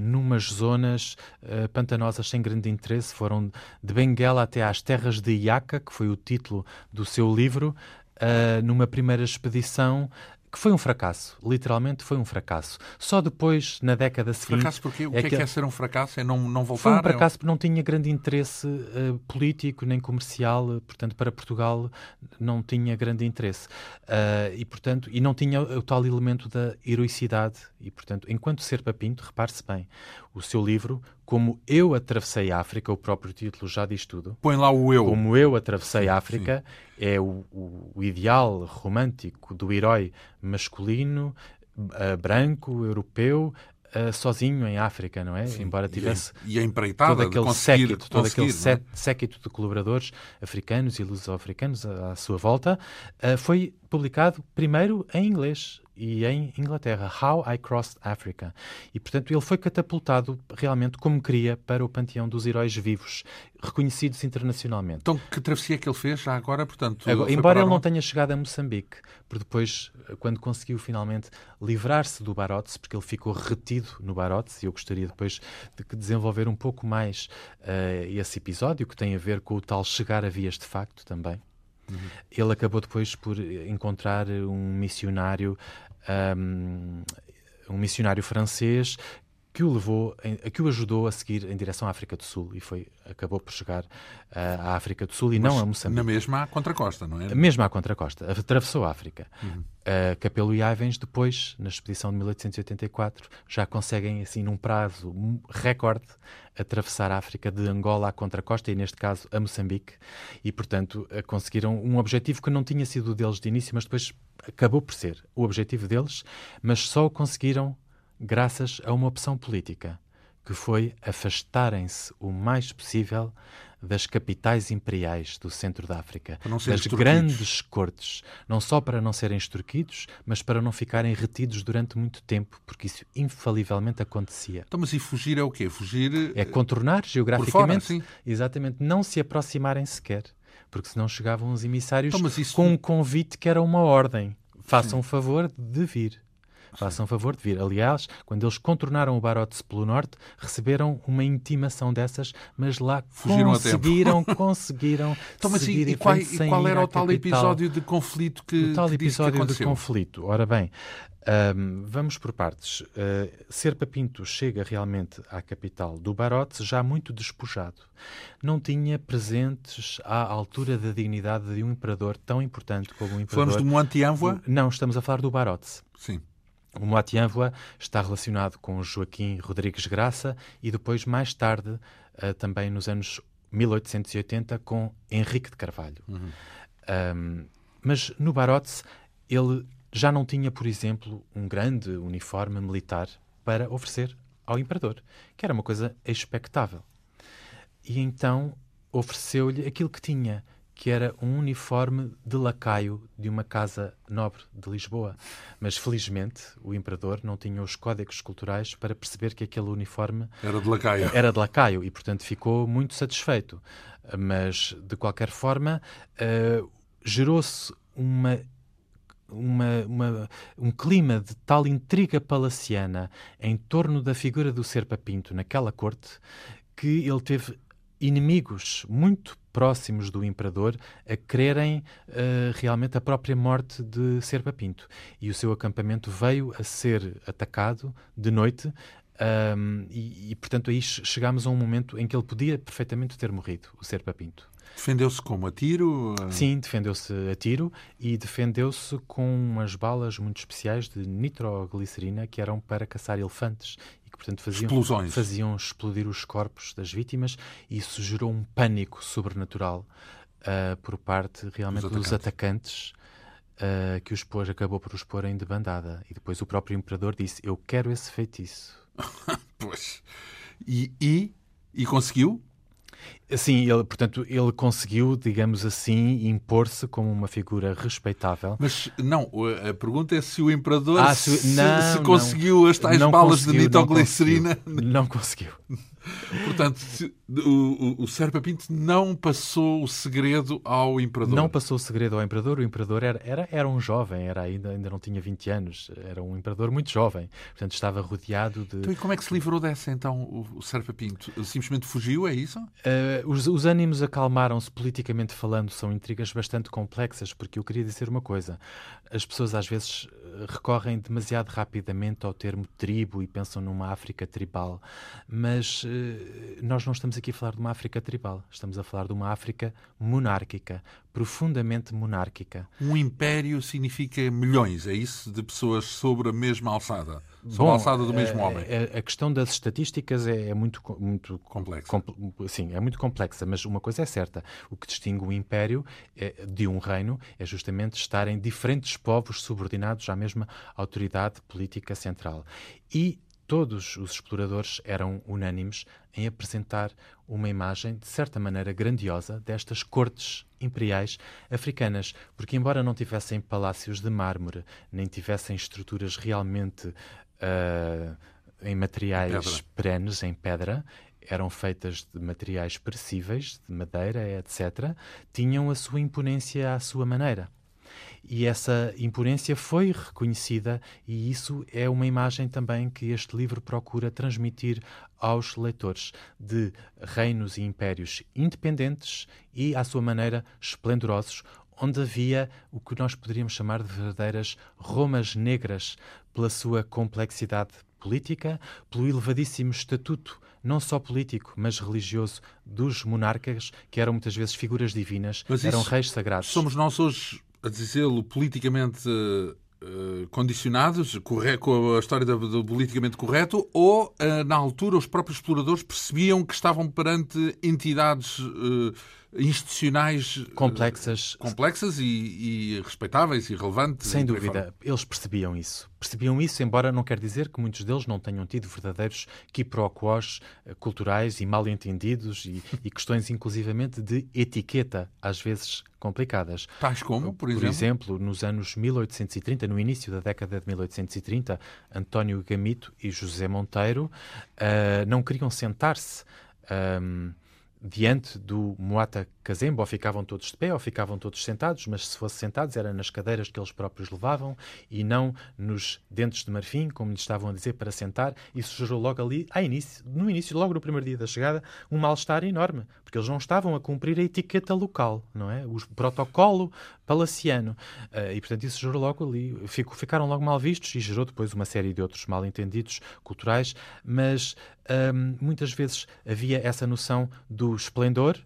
numas zonas uh, pantanosas sem grande interesse. Foram de Benguela até às terras de Iaca, que foi o título do seu livro, uh, numa primeira expedição que foi um fracasso. Literalmente foi um fracasso. Só depois, na década seguinte... Fracasso porque o é que é que é ser um fracasso? É não, não voltar? Foi um fracasso porque não tinha grande interesse uh, político nem comercial, uh, portanto, para Portugal não tinha grande interesse. Uh, e, portanto, e não tinha o tal elemento da heroicidade. E, portanto, enquanto Serpa Pinto, repare-se bem, o seu livro, Como Eu Atravessei a África, o próprio título já diz tudo. Põe lá o eu. Como Eu Atravessei a África, Sim. é o, o, ideal romântico do herói masculino, uh, branco, europeu, Uh, sozinho em África, não é? Sim, Embora tivesse e a, empreitada todo aquele séquito, todo aquele é? séquito de colaboradores africanos e luso-africanos à, à, sua volta, uh, foi publicado primeiro em inglês e em Inglaterra, How I Crossed Africa. E, portanto, ele foi catapultado realmente como queria para o panteão dos heróis vivos, reconhecidos internacionalmente. Então, que travessia que ele fez já agora, portanto? Agora, embora ele não tenha chegado a Moçambique, por depois, quando conseguiu finalmente livrar-se do Barotes, porque ele ficou retido no Barotes, e eu gostaria depois de desenvolver um pouco mais uh, esse episódio, que tem a ver com o tal chegar a vias de facto também. Uhum. Ele acabou depois por encontrar um missionário um, um missionário francês que o levou, que o ajudou a seguir em direção à África do Sul e foi acabou por chegar uh, à África do Sul e Mas não a Moçambique. Na mesma contracosta, não é? Mesmo à contracosta, atravessou a África. Uhum. Uh, Capelo e Ivens depois, na expedição de 1884, já conseguem assim num prazo recorde atravessar a África de Angola à contracosta e neste caso a Moçambique e portanto uh, conseguiram um objetivo que não tinha sido deles de início, mas depois acabou por ser o objetivo deles, mas só o conseguiram graças a uma opção política, que foi afastarem-se o mais possível das capitais imperiais do centro da África, das grandes cortes, não só para não serem extorquidos, mas para não ficarem retidos durante muito tempo, porque isso infalivelmente acontecia. Então, mas e fugir é o quê? Fugir é contornar geograficamente, fora, exatamente, não se aproximarem sequer, porque senão chegavam os emissários então, isso... com um convite que era uma ordem. Façam o favor de vir. Façam favor de vir. Aliás, quando eles contornaram o Barotes pelo norte, receberam uma intimação dessas, mas lá Fugiram conseguiram, conseguiram então, mas seguir e, e, qual, e qual era o tal capital. episódio de conflito que O tal que episódio de conflito. Ora bem, um, vamos por partes. Uh, Serpa Pinto chega realmente à capital do Barote já muito despojado. Não tinha presentes à altura da dignidade de um imperador tão importante como o imperador... Falamos do Monte Não, estamos a falar do Barote. Sim. O Moatianvoa está relacionado com Joaquim Rodrigues Graça e depois, mais tarde, uh, também nos anos 1880, com Henrique de Carvalho. Uhum. Um, mas no Barotes, ele já não tinha, por exemplo, um grande uniforme militar para oferecer ao imperador, que era uma coisa expectável. E então ofereceu-lhe aquilo que tinha, que era um uniforme de lacaio de uma casa nobre de Lisboa. Mas felizmente o imperador não tinha os códigos culturais para perceber que aquele uniforme era de lacaio. Era de lacaio e, portanto, ficou muito satisfeito. Mas, de qualquer forma, uh, gerou-se uma uma, uma, um clima de tal intriga palaciana em torno da figura do Serpa Pinto naquela corte que ele teve inimigos muito próximos do imperador a quererem uh, realmente a própria morte de Serpa Pinto. E o seu acampamento veio a ser atacado de noite um, e, e, portanto, aí chegámos a um momento em que ele podia perfeitamente ter morrido, o Serpa Pinto. Defendeu-se como? A tiro? Sim, defendeu-se a tiro e defendeu-se com umas balas muito especiais de nitroglicerina que eram para caçar elefantes portanto faziam, Explosões. faziam explodir os corpos das vítimas e isso gerou um pânico sobrenatural uh, por parte realmente dos atacantes, uh, que os pôs, acabou por os pôr em debandada. E depois o próprio imperador disse: Eu quero esse feitiço. pois. E, e, e conseguiu? Sim, ele, portanto, ele conseguiu, digamos assim, impor-se como uma figura respeitável. Mas não, a pergunta é se o imperador ah, se, não, se, conseguiu as tais balas de nitroglicerina. Não conseguiu. Não conseguiu. Portanto, o, o, o Serpa Pinto não passou o segredo ao imperador. Não passou o segredo ao imperador. O imperador era, era, era um jovem, era ainda, ainda não tinha 20 anos. Era um imperador muito jovem. Portanto, estava rodeado de... Então, e como é que se livrou dessa, então, o, o Serpa Pinto? Simplesmente fugiu, é isso? Uh, Uh, os, os ânimos acalmaram-se politicamente falando, são intrigas bastante complexas, porque eu queria dizer uma coisa: as pessoas às vezes recorrem demasiado rapidamente ao termo tribo e pensam numa África tribal, mas uh, nós não estamos aqui a falar de uma África tribal, estamos a falar de uma África monárquica, profundamente monárquica. Um império significa milhões, é isso? De pessoas sobre a mesma alçada, sobre Bom, a alçada do mesmo a, homem. A, a, questão das estatísticas é, é muito, muito complexa. Com, sim, é muito complexa, mas uma coisa é certa: o que distingue o império é, de um reino é justamente estarem diferentes povos subordinados à mesma autoridade política central. E todos os exploradores eram unânimes em apresentar uma imagem, de certa maneira grandiosa, destas cortes imperiais africanas, porque, embora não tivessem palácios de mármore, nem tivessem estruturas realmente uh, em materiais pedra. perenes, em pedra, eram feitas de materiais perecíveis, de madeira, etc., tinham a sua imponência à sua maneira. E essa imponência foi reconhecida, e isso é uma imagem também que este livro procura transmitir aos leitores de reinos e impérios independentes e, à sua maneira, esplendorosos, onde havia o que nós poderíamos chamar de verdadeiras Romas negras, pela sua complexidade política, pelo elevadíssimo estatuto, não só político, mas religioso, dos monarcas, que eram muitas vezes figuras divinas, mas eram reis sagrados. Somos nós hoje a dizê-lo politicamente uh, condicionados, com a história do, do politicamente correto, ou uh, na altura os próprios exploradores percebiam que estavam perante entidades uh, institucionais complexas, complexas e, e, respeitáveis e relevantes. Sem dúvida, eles percebiam isso. Percebiam isso, embora não quer dizer que muitos deles não tenham tido verdadeiros quiproquos culturais e mal entendidos e, e questões inclusivamente de etiqueta, às vezes complicadas. Tais como, por exemplo? Por exemplo, nos anos 1830, no início da década de 1830, António Gamito e José Monteiro uh, não queriam sentar-se. Um, diante do Moata Kazemba, ou ficavam todos de pé, ou ficavam todos sentados, mas se fossem sentados era nas cadeiras que eles próprios levavam e não nos dentes de marfim, como lhes estavam a dizer, para sentar. Isso gerou logo ali, a início, no início, logo no primeiro dia da chegada, um mal-estar enorme, porque eles não estavam a cumprir a etiqueta local, não é? O protocolo palaciano. Uh, e, portanto, isso gerou logo ali, ficaram logo mal vistos e gerou depois uma série de outros mal-entendidos culturais, mas muitas vezes havia essa noção do esplendor,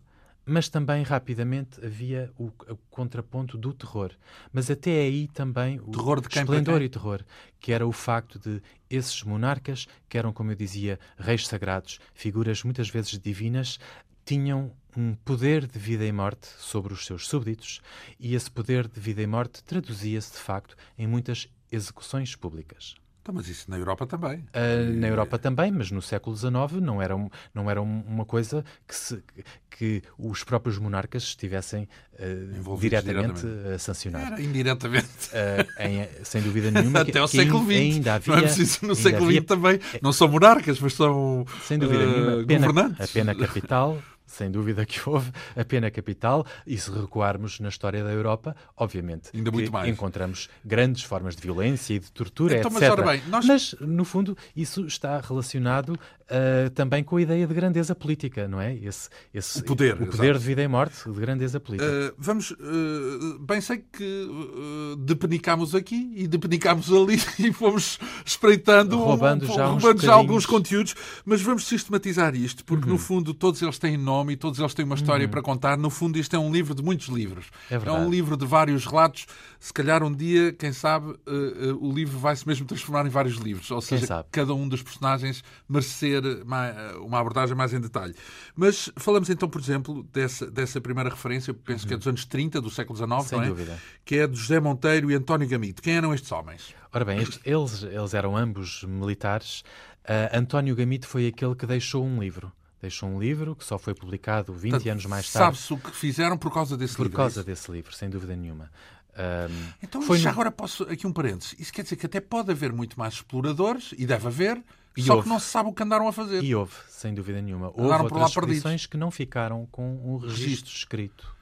mas também rapidamente havia o, o, contraponto do terror. Mas até aí também o terror de esplendor e terror, que era o facto de esses monarcas, que eram, como eu dizia, reis sagrados, figuras muitas vezes divinas, tinham um poder de vida e morte sobre os seus súbditos, e esse poder de vida e morte traduzia-se, de facto, em muitas execuções públicas. Então, mas isso na Europa também. Uh, na Europa também, mas no século XIX não era, não era uma coisa que, se, que os próprios monarcas estivessem uh, diretamente, diretamente, a sancionar. Era indiretamente. Uh, em, sem dúvida nenhuma. Até ao século XX. Ainda havia, não é preciso no século XX também. Não são monarcas, mas são sem dúvida nenhuma, pena, governantes. A pena capital sem dúvida que houve a pena capital, e se recuarmos na história da Europa, obviamente Ainda muito mais. encontramos grandes formas de violência e de tortura, então, etc. Mas, bem, nós... mas, no fundo, isso está relacionado uh, também com a ideia de grandeza política, não é? Esse, esse, o poder. O poder de vida e morte, de grandeza política. Uh, vamos, uh, bem sei que uh, depenicámos aqui e depenicámos ali e fomos espreitando, roubando, um, já, roubando já alguns conteúdos, mas vamos sistematizar isto, porque uhum. no fundo todos eles têm nome nome e todos eles têm uma história uhum. para contar. No fundo, isto é um livro de muitos livros. É, é, um livro de vários relatos. Se calhar um dia, quem sabe, uh, uh, o livro vai se mesmo transformar em vários livros. Ou seja, cada um dos personagens merecer uma, abordagem mais em detalhe. Mas falamos então, por exemplo, dessa, dessa primeira referência, penso uhum. que é dos anos 30, do século XIX, Sem não é? dúvida. Que é de José Monteiro e António Gamito. Quem eram estes homens? Ora bem, eles, eles eram ambos militares. Uh, António Gamito foi aquele que deixou um livro deixou um livro que só foi publicado 20 Portanto, anos mais tarde. Sabe-se o que fizeram por causa desse por livro? Por causa é desse livro, sem dúvida nenhuma. Um, então, já no... agora posso. Aqui um parênteses. Isso quer dizer que até pode haver muito mais exploradores, e deve haver, e só houve. que não se sabe o que andaram a fazer. E houve, sem dúvida nenhuma. Houve andaram outras expedições que não ficaram com um registro escrito.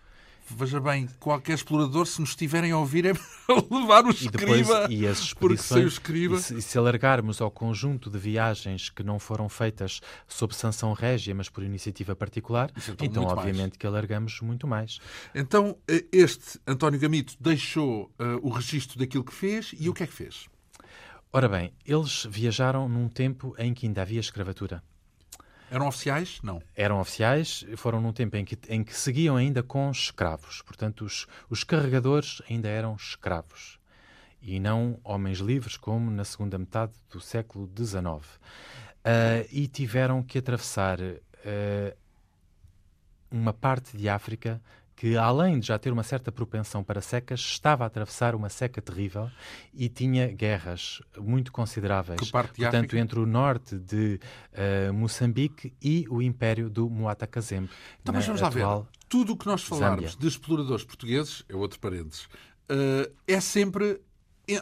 Veja bem, qualquer explorador, se nos estiverem a ouvir, é levar o escriba. E, depois, e as expedições, escriba... E se, e se alargarmos ao conjunto de viagens que não foram feitas sob sanção régia, mas por iniciativa particular, então, então obviamente mais. que alargamos muito mais. Então, eh, este António Gamito deixou uh, o registro daquilo que fez e o que é que fez? Ora bem, eles viajaram num tempo em que ainda havia escravatura. Eram oficiais? Não. Eram oficiais, foram num tempo em que, em que seguiam ainda com escravos. Portanto, os, os carregadores ainda eram escravos e não homens livres como na segunda metade do século XIX. Uh, e tiveram que atravessar uh, uma parte de África que, além de já ter uma certa propensão para secas, estava a atravessar uma seca terrível e tinha guerras muito consideráveis. Que parte de Portanto, África? entre o norte de uh, Moçambique e o império do Muata Kazembe. Então, mas vamos lá ver. Tudo o que nós falarmos Zâmbia. de exploradores portugueses, é outro parênteses, uh, é sempre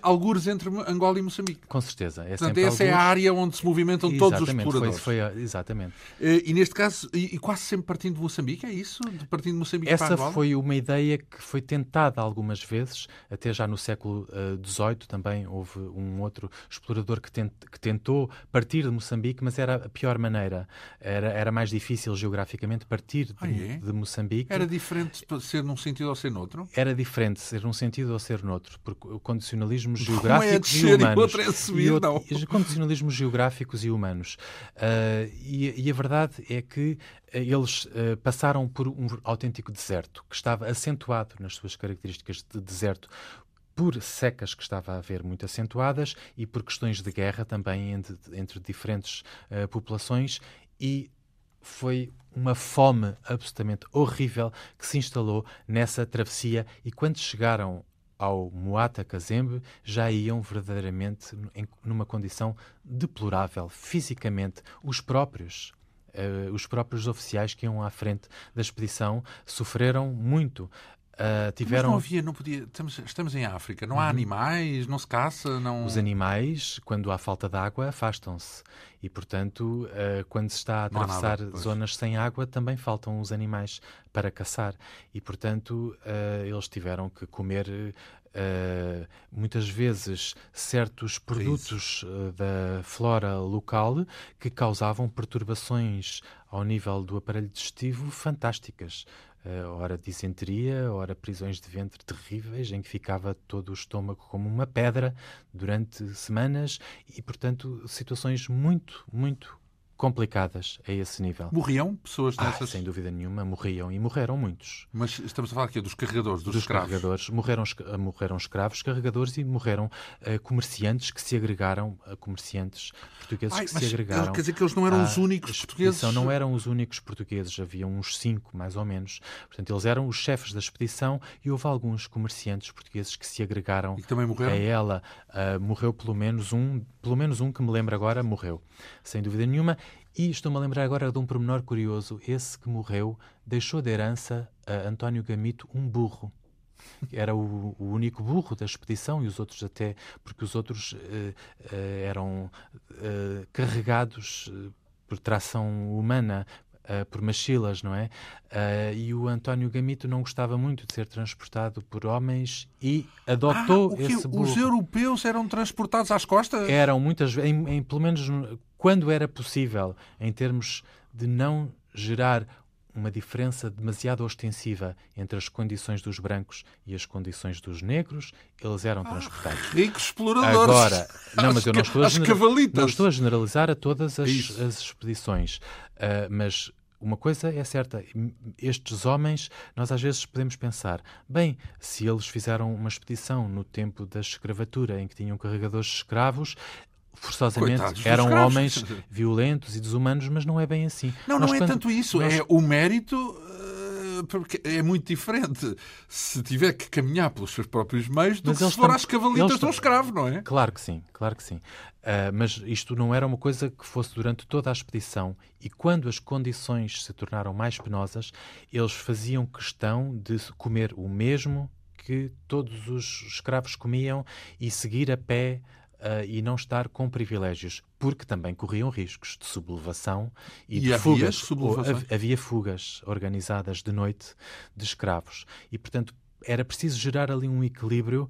algures entre Angola e Moçambique. Com certeza. É Portanto, essa algures... é a área onde se movimentam exatamente, todos os exploradores. Foi, foi, exatamente. Eh, e neste caso, e, quase sempre partindo de Moçambique, é isso? De partindo de Moçambique essa para Angola? foi uma ideia que foi tentada algumas vezes, até já no século XVIII uh, também houve um outro explorador que, tent, que, tentou partir de Moçambique, mas era a pior maneira. Era, era mais difícil geograficamente partir de, ah, é? de Moçambique. Era diferente ser num sentido ou ser noutro? Era diferente ser num sentido ou ser noutro, porque o condicionalismo condicionalismos geográficos e humanos. E, subir, e outro, condicionalismos geográficos e humanos. Uh, e, e, a verdade é que uh, eles uh, passaram por um autêntico deserto, que estava acentuado nas suas características de deserto por secas que estava a haver muito acentuadas e por questões de guerra também entre, entre diferentes uh, populações e foi uma fome absolutamente horrível que se instalou nessa travessia e quando chegaram ao Muata Kazembe já iam verdadeiramente em, numa condição deplorável fisicamente. Os próprios Uh, os próprios oficiais que iam à frente da expedição sofreram muito. Uh, tiveram... Mas não havia, não podia. Estamos, estamos em África, não há uhum. animais, não se caça, não. Os animais, quando há falta de água, afastam-se. E, portanto, uh, quando se está a atravessar nada, zonas sem água, também faltam os animais para caçar. E, portanto, uh, eles tiveram que comer muitas vezes certos produtos da flora local que causavam perturbações ao nível do aparelho digestivo fantásticas. Ora disenteria, ora prisões de ventre terríveis, em que ficava todo o estômago como uma pedra durante semanas e, portanto, situações muito, muito complicadas a esse nível. Morriam pessoas nessas? Ah, sem dúvida nenhuma, morriam e morreram muitos. Mas estamos a falar aqui dos carregadores, dos, dos escravos? carregadores. Morreram, morreram escravos, carregadores e morreram uh, comerciantes que se agregaram, uh, comerciantes portugueses Ai, que se agregaram. Quer dizer que eles não eram os únicos portugueses? Não eram os únicos portugueses, havia uns cinco, mais ou menos. Portanto, eles eram os chefes da expedição e houve alguns comerciantes portugueses que se agregaram e que também morreram? a ela. Uh, morreu pelo menos um, pelo menos um que me lembro agora, morreu. Sem dúvida nenhuma. E estou-me a lembrar agora de um pormenor curioso. Esse que morreu deixou de herança a António Gamito um burro. Era o, o, único burro da expedição e os outros até, porque os outros uh, uh, eram uh, carregados por tração humana, por machilas, não é? e o António Gamito não gostava muito de ser transportado por homens e adotou ah, esse burro. Os europeus eram transportados às costas? Eram muitas vezes, em, em, pelo menos quando era possível, em termos de não gerar uma diferença demasiado ostensiva entre as condições dos brancos e as condições dos negros, eles eram ah, transportados. Ricos exploradores. Agora, não, mas eu não estou, a não estou a generalizar a todas as, as expedições, uh, mas uma coisa é certa, estes homens, nós às vezes podemos pensar, bem, se eles fizeram uma expedição no tempo da escravatura em que tinham carregadores de escravos, forçosamente Coitados eram homens violentos e desumanos, mas não é bem assim. Não, Nós, não é quando... tanto isso. Nós... É o mérito porque é muito diferente se tiver que caminhar pelos seus próprios meios do mas que se for estão... às cavalitas de um escravo, não é? Claro que sim, claro que sim. Uh, mas isto não era uma coisa que fosse durante toda a expedição e quando as condições se tornaram mais penosas, eles faziam questão de comer o mesmo que todos os escravos comiam e seguir a pé uh, e não estar com privilégios, porque também corriam riscos de sublevação e, e de havia fugas. Sublevação? Havia fugas organizadas de noite de escravos. E, portanto, era preciso gerar ali um equilíbrio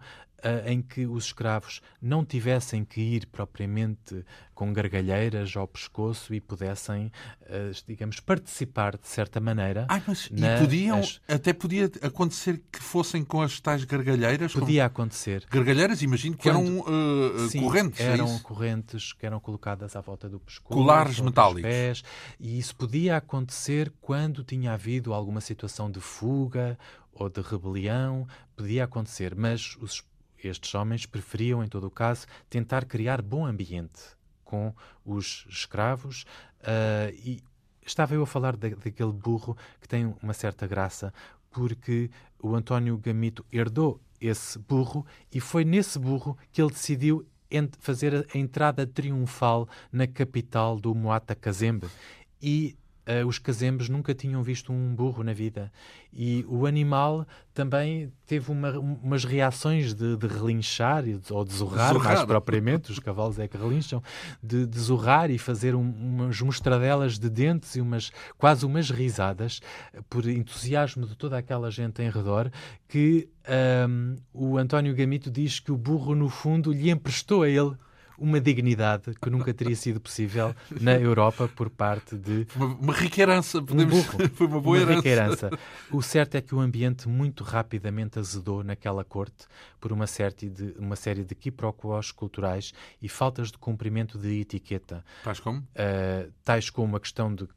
em que os escravos não tivessem que ir propriamente com gargalheiras ao pescoço e pudessem, uh, digamos, participar de certa maneira. Ah, mas na, e podiam, as... até podia acontecer que fossem com as tais gargalheiras? Podia acontecer. Gargalheiras, imagino que Quando... eram uh, Sim, correntes. É eram é correntes que eram colocadas à volta do pescoço. Colares metálicos. Pés, e isso podia acontecer quando tinha havido alguma situação de fuga ou de rebelião, podia acontecer, mas os estes homens preferiam, em todo o caso, tentar criar bom ambiente com os escravos uh, e estava eu a falar daquele burro que tem uma certa graça porque o António Gamito herdou esse burro e foi nesse burro que ele decidiu fazer a entrada triunfal na capital do Moata Kazembe. E uh, os casembes nunca tinham visto um burro na vida. E o animal também teve uma, umas reações de, de relinchar ou de zurrar, zurrar, mais propriamente, os cavalos é que relincham, de, de zurrar e fazer um, umas mostradelas de dentes e umas quase umas risadas por entusiasmo de toda aquela gente em redor que um, o António Gamito diz que o burro, no fundo, lhe emprestou a ele uma dignidade que nunca teria sido possível na Europa por parte de. Uma, uma rica herança, podemos... um burro, Foi uma boa uma herança. herança. O certo é que o ambiente muito rapidamente azedou naquela corte por uma, série de, uma série de quiproquos culturais e faltas de cumprimento de etiqueta. Tais como? Uh, tais como a questão de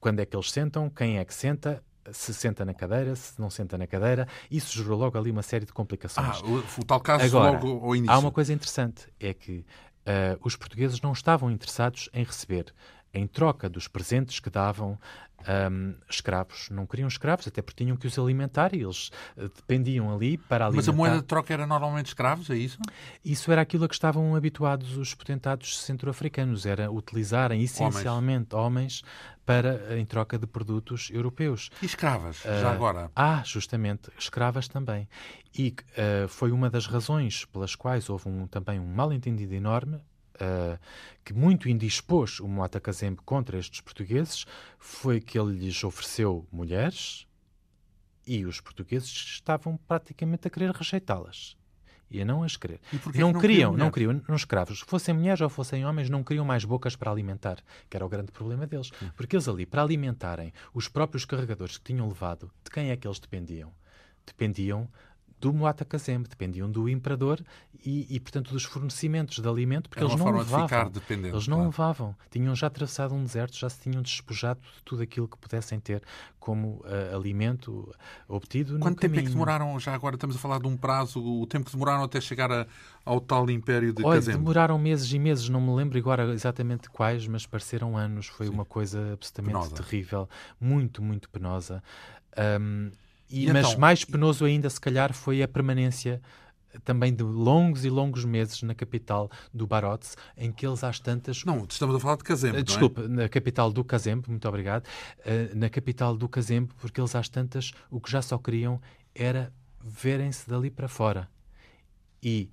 quando é que eles sentam, quem é que senta, se senta na cadeira, se não senta na cadeira, isso gerou logo ali uma série de complicações. Ah, o, o tal caso Agora, logo ao início. Há uma coisa interessante, é que os portugueses não estavam interessados em receber, em troca dos presentes que davam um, escravos. Não queriam escravos, até porque tinham que os alimentar e eles uh, dependiam ali para alimentar. Mas a moeda de troca era normalmente escravos, é isso? Isso era aquilo a que estavam habituados os potentados centro-africanos, era utilizarem essencialmente homens. homens, para, em troca de produtos europeus. E escravas, uh, já agora? Ah, justamente, escravas também. E uh, foi uma das razões pelas quais houve um, também um mal-entendido enorme uh, que muito indispôs o Moata Kazembe contra estes portugueses foi que ele lhes ofereceu mulheres e os portugueses estavam praticamente a querer rejeitá-las e a não as querer. Não, não, queriam, não queriam, não escravos, fossem mulheres ou fossem homens, não queriam mais bocas para alimentar, que era o grande problema deles. Porque eles ali, para alimentarem os próprios carregadores que tinham levado, de quem é que eles dependiam? Dependiam do Muata Kazembe, dependiam do imperador e, e, portanto, dos fornecimentos de alimento, porque eles não levavam. eles não claro. levavam. Tinham já atravessado um deserto, já se tinham despojado de tudo aquilo que pudessem ter como uh, alimento obtido Quanto tempo caminho. é que demoraram, já agora estamos a falar de um prazo, o tempo que demoraram até chegar a, ao tal império de Olha, Kazembe? demoraram meses e meses, não me lembro agora exatamente quais, mas pareceram anos. Foi Sim. uma coisa absolutamente penosa. terrível, muito, muito penosa. Um, e, e mas então, mais penoso ainda, se calhar, foi a permanência também de longos e longos meses na capital do Barotse, em que eles às tantas... Não, estamos a falar de Kazembe, Desculpe, é? na capital do Kazembe, muito obrigado, uh, na capital do Kazembe, porque eles às tantas o que já só queriam era verem-se dali para fora. E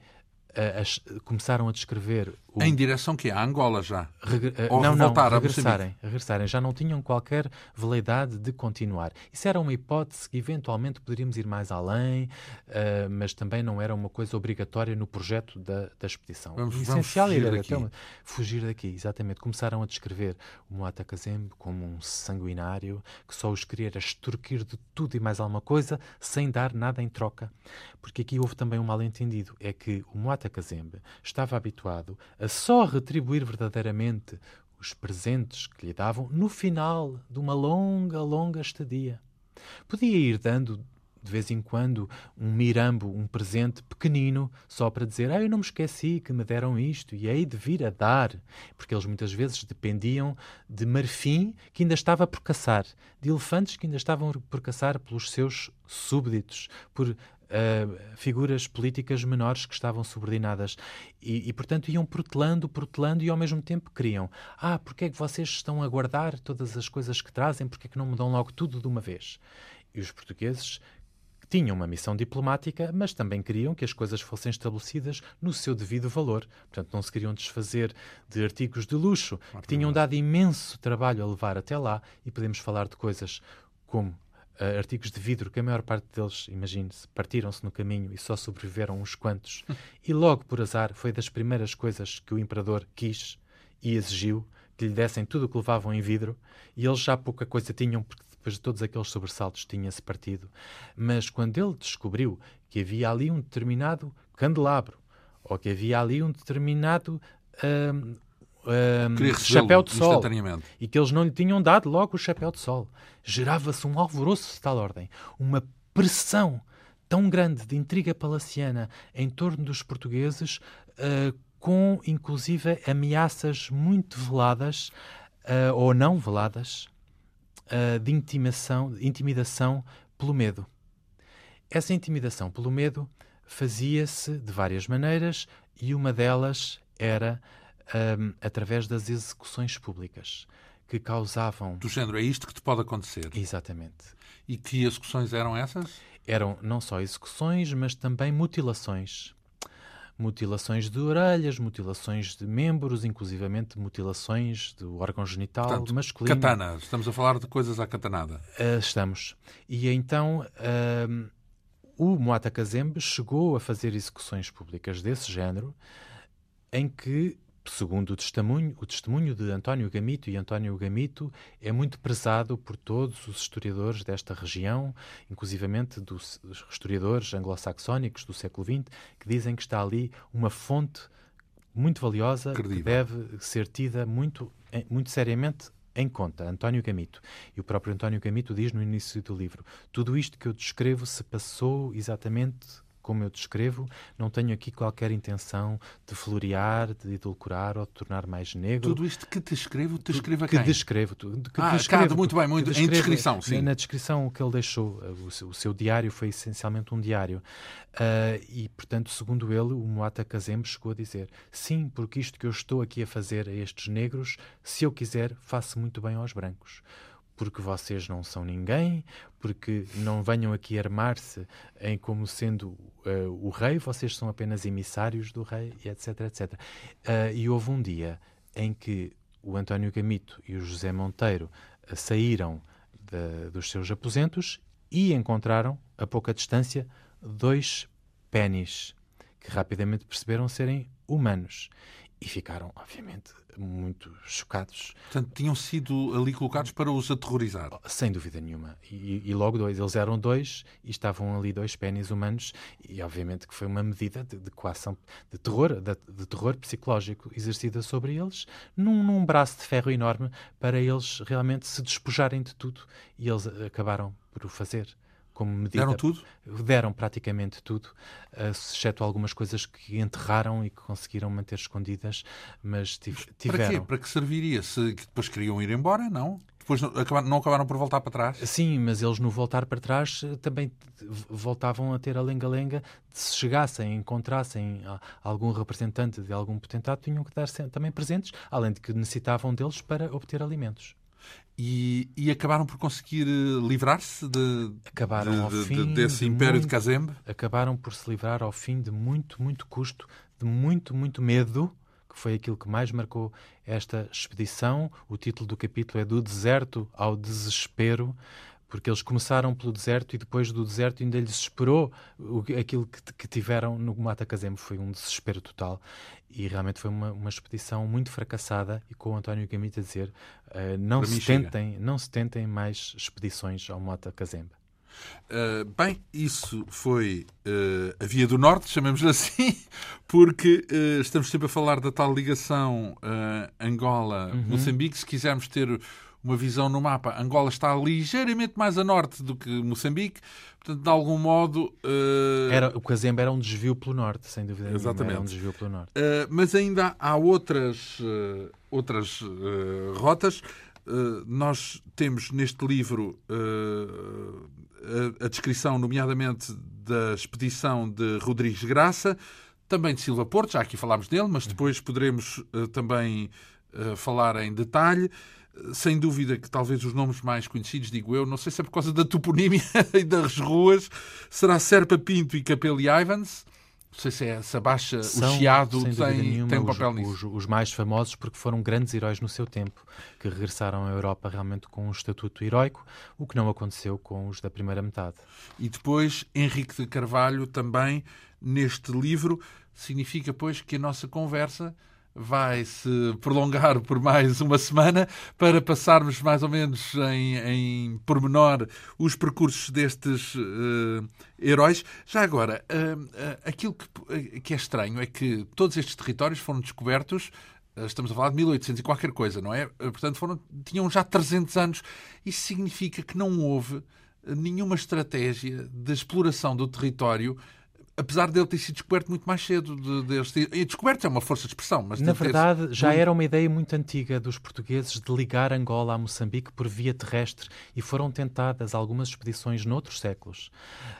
a, começaram a descrever... O... Em direção que A Angola já? Reg... Ou não, não, regressarem, regressarem. Já não tinham qualquer veleidade de continuar. Isso era uma hipótese que eventualmente poderíamos ir mais além, uh, mas também não era uma coisa obrigatória no projeto da, da expedição. Vamos, o essencial vamos fugir era daqui. Uma... fugir daqui, exatamente. Começaram a descrever o Moata Kazembe como um sanguinário que só os queria extorquir de tudo e mais alguma coisa sem dar nada em troca. Porque aqui houve também um mal-entendido. É que o Moata Kazembe estava habituado a só retribuir verdadeiramente os presentes que lhe davam no final de uma longa, longa estadia. Podia ir dando de vez em quando um mirambo, um presente pequenino, só para dizer: Ah, eu não me esqueci que me deram isto e hei de vir a dar. Porque eles muitas vezes dependiam de marfim que ainda estava por caçar, de elefantes que ainda estavam por caçar pelos seus súbditos, por Uh, figuras políticas menores que estavam subordinadas. E, e, portanto, iam protelando, protelando e ao mesmo tempo queriam. Ah, porque é que vocês estão a guardar todas as coisas que trazem, porque é que não me dão logo tudo de uma vez? E os portugueses tinham uma missão diplomática, mas também queriam que as coisas fossem estabelecidas no seu devido valor. Portanto, não se queriam desfazer de artigos de luxo que tinham dado imenso trabalho a levar até lá, e podemos falar de coisas como uh, artigos de vidro que a maior parte deles, imagine-se, partiram-se no caminho e só sobreviveram uns quantos. e logo por azar foi das primeiras coisas que o imperador quis e exigiu que lhe dessem tudo o que levavam em vidro, e eles já pouca coisa tinham, porque depois de todos aqueles sobressaltos tinha-se partido. Mas quando ele descobriu que havia ali um determinado candelabro, ou que havia ali um determinado hum, hum, chapéu de sol. e que eles não lhe tinham dado logo o chapéu de sol, gerava-se um alvoroço de tal ordem, uma pressão tão grande de intriga palaciana em torno dos portugueses uh, com inclusive ameaças muito veladas uh, ou não veladas uh, de intimação, intimidação pelo medo. Essa intimidação pelo medo fazia-se de várias maneiras e uma delas era um, através das execuções públicas que causavam. Do género, é isto que te pode acontecer. Exatamente. E que execuções eram essas? Eram não só execuções, mas também mutilações mutilações de orelhas, mutilações de membros, inclusivamente mutilações do órgão genital Portanto, masculino. Katana, estamos a falar de coisas à katanada. Uh, estamos. E então uh, o Moata Kazembe chegou a fazer execuções públicas desse género, em que segundo o testemunho, o testemunho de António Gamito, e António Gamito é muito prezado por todos os historiadores desta região, inclusivamente dos historiadores anglo-saxónicos do século XX, que dizem que está ali uma fonte muito valiosa Credível. que deve ser tida muito, muito seriamente em conta, António Gamito. E o próprio António Gamito diz no início do livro: tudo isto que eu descrevo se passou exatamente como eu descrevo, não tenho aqui qualquer intenção de florear, de edulcorar ou de tornar mais negro. Tudo isto que te escrevo, te escrevo a quem? Que descrevo. Que ah, descrevo, muito bem, muito, em descrição, sim. Na descrição que ele deixou, o seu, o diário foi essencialmente um diário. Uh, e, portanto, segundo ele, o Moata Kazembe chegou a dizer sim, porque isto que eu estou aqui a fazer a estes negros, se eu quiser, faço muito bem aos brancos porque vocês não são ninguém, porque não venham aqui armar-se em como sendo uh, o rei, vocês são apenas emissários do rei, etc, etc. Uh, e houve um dia em que o António Gamito e o José Monteiro uh, saíram de, dos seus aposentos e encontraram, a pouca distância, dois pênis que rapidamente perceberam serem humanos e ficaram, obviamente, muito chocados. Portanto, tinham sido ali colocados para os aterrorizar. Sem dúvida nenhuma. E, e logo dois. Eles eram dois e estavam ali dois pênis humanos e, obviamente, que foi uma medida de, de coação, de terror, de, de, terror psicológico exercida sobre eles, num, num braço de ferro enorme para eles realmente se despojarem de tudo. E eles acabaram por o fazer como medida. Deram tudo? Deram praticamente tudo, uh, exceto algumas coisas que enterraram e que conseguiram manter escondidas, mas tiveram. Para quê? Para que serviria? Se depois queriam ir embora, não? Depois não acabaram, não acabaram por voltar para trás? Sim, mas eles no voltar para trás eh, também voltavam a ter a lenga-lenga. Se chegassem, encontrassem algum representante de algum potentado, tinham que dar também presentes, além de que necessitavam deles para obter alimentos. E, e, acabaram por conseguir eh, livrar-se de, de, de, de, desse império muito, de Kazembe? Acabaram por se livrar ao fim de muito, muito custo, de muito, muito medo, que foi aquilo que mais marcou esta expedição. O título do capítulo é Do Deserto ao Desespero porque eles começaram pelo deserto e depois do deserto ainda lhes esperou o, aquilo que, que, tiveram no Mata Kazem foi um desespero total e realmente foi uma, uma expedição muito fracassada e com o António Gamita a dizer uh, não, se tentem, não se tentem mais expedições ao Mata Kazembe. Uh, bem, isso foi uh, a Via do Norte, chamemos-lhe assim, porque uh, estamos sempre a falar da tal ligação Angola-Moçambique. Uhum. Se quisermos ter uma visão no mapa, Angola está ligeiramente mais a norte do que Moçambique, de algum modo. Uh... Era, o Cazembe era um desvio pelo norte, sem dúvida Exatamente. Nenhuma, era um desvio pelo norte. Uh, mas ainda há outras, uh, outras rotas. nós temos neste livro a, a descrição, nomeadamente, da expedição de Rodrigues Graça, também de Silva Porto, já aqui falámos dele, mas depois poderemos também falar em detalhe. Sem dúvida que talvez os nomes mais conhecidos, digo eu, não sei se é por causa da toponímia e das ruas, será Serpa Pinto e Capelo Ivans. Não sei se, é, se abaixa São, o Chiado tem, nenhuma, tem um papel os, nisso. Os, os, mais famosos porque foram grandes heróis no seu tempo, que regressaram à Europa realmente com um estatuto heróico, o que não aconteceu com os da primeira metade. E depois Henrique de Carvalho também neste livro significa pois que a nossa conversa vai se prolongar por mais uma semana para passarmos mais ou menos em, em pormenor os percursos destes uh, heróis. Já agora, uh, uh, aquilo que, que é estranho é que todos estes territórios foram descobertos estamos a falar de 1800 e qualquer coisa, não é? Portanto, foram, tinham já 300 anos. Isso significa que não houve nenhuma estratégia de exploração do território apesar dele ter sido descoberto muito mais cedo. De, de, e descoberto é uma força de expressão. Mas Na verdade, já era uma ideia muito antiga dos portugueses de ligar Angola a Moçambique por via terrestre e foram tentadas algumas expedições noutros séculos.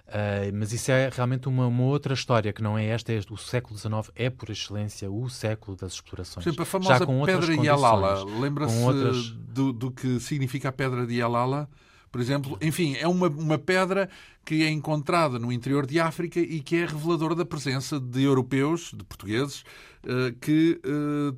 Uh, mas isso é realmente uma, uma, outra história, que não é esta. É, o século XIX é, por excelência, o século das explorações. Por exemplo, a famosa Pedra de Yalala. Lembra-se outras... do, do que significa a Pedra de Yalala? Por exemplo. Enfim, é uma, uma pedra que é encontrada no interior de África e que é reveladora da presença de europeus, de portugueses, eh, que eh,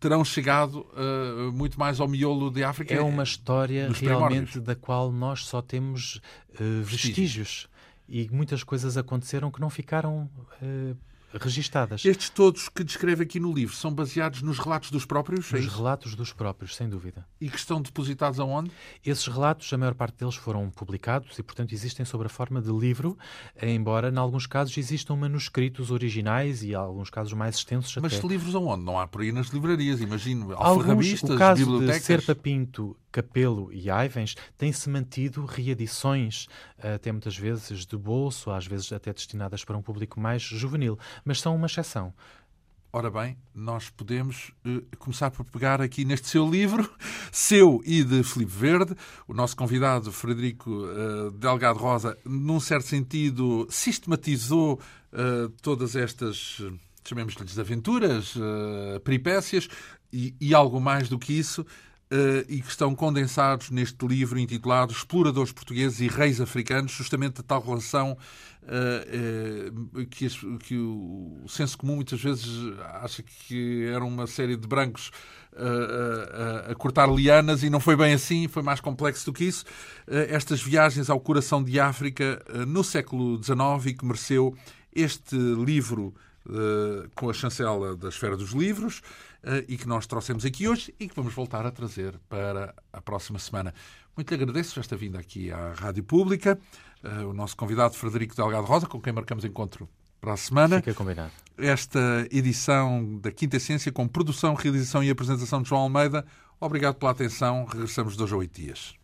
terão chegado uh, muito mais ao miolo de África. É uma história realmente da qual nós só temos uh, vestígios. E muitas coisas aconteceram que não ficaram uh, registadas. Estes todos que descreve aqui no livro são baseados nos relatos dos próprios? Nos é relatos dos próprios, sem dúvida. E que estão depositados aonde? Esses relatos, a maior parte deles foram publicados e, portanto, existem sob a forma de livro, embora, em alguns casos, existam manuscritos originais e, em alguns casos, mais extensos Mas até. livros aonde? Não há por aí nas livrarias, imagino. Alfarrabistas, o caso bibliotecas... de Serpa Pinto Capelo e Ivens têm-se mantido reedições, até muitas vezes de bolso, às vezes até destinadas para um público mais juvenil, mas são uma exceção. Ora bem, nós podemos uh, começar por pegar aqui neste seu livro, seu e de Filipe Verde. O nosso convidado, Frederico uh, Delgado Rosa, num certo sentido, sistematizou uh, todas estas, chamemos-lhes aventuras, peripécias e, e algo mais do que isso e que estão condensados neste livro intitulado Exploradores Portugueses e Reis Africanos, justamente a tal relação uh, uh, que, que, o senso comum muitas vezes acha que era uma série de brancos a cortar lianas e não foi bem assim, foi mais complexo do que isso. estas viagens ao coração de África no século XIX e que mereceu este livro com a chancela da Esfera dos Livros, eh, e que nós trouxemos aqui hoje e que vamos voltar a trazer para a próxima semana. Muito lhe agradeço esta vinda aqui à Rádio Pública, eh, o nosso convidado Frederico Delgado Rosa, com quem marcamos encontro para a semana. Fica combinado. Esta edição da Quinta Essência com produção, realização e apresentação de João Almeida. Obrigado pela atenção. Regressamos dois a oito dias.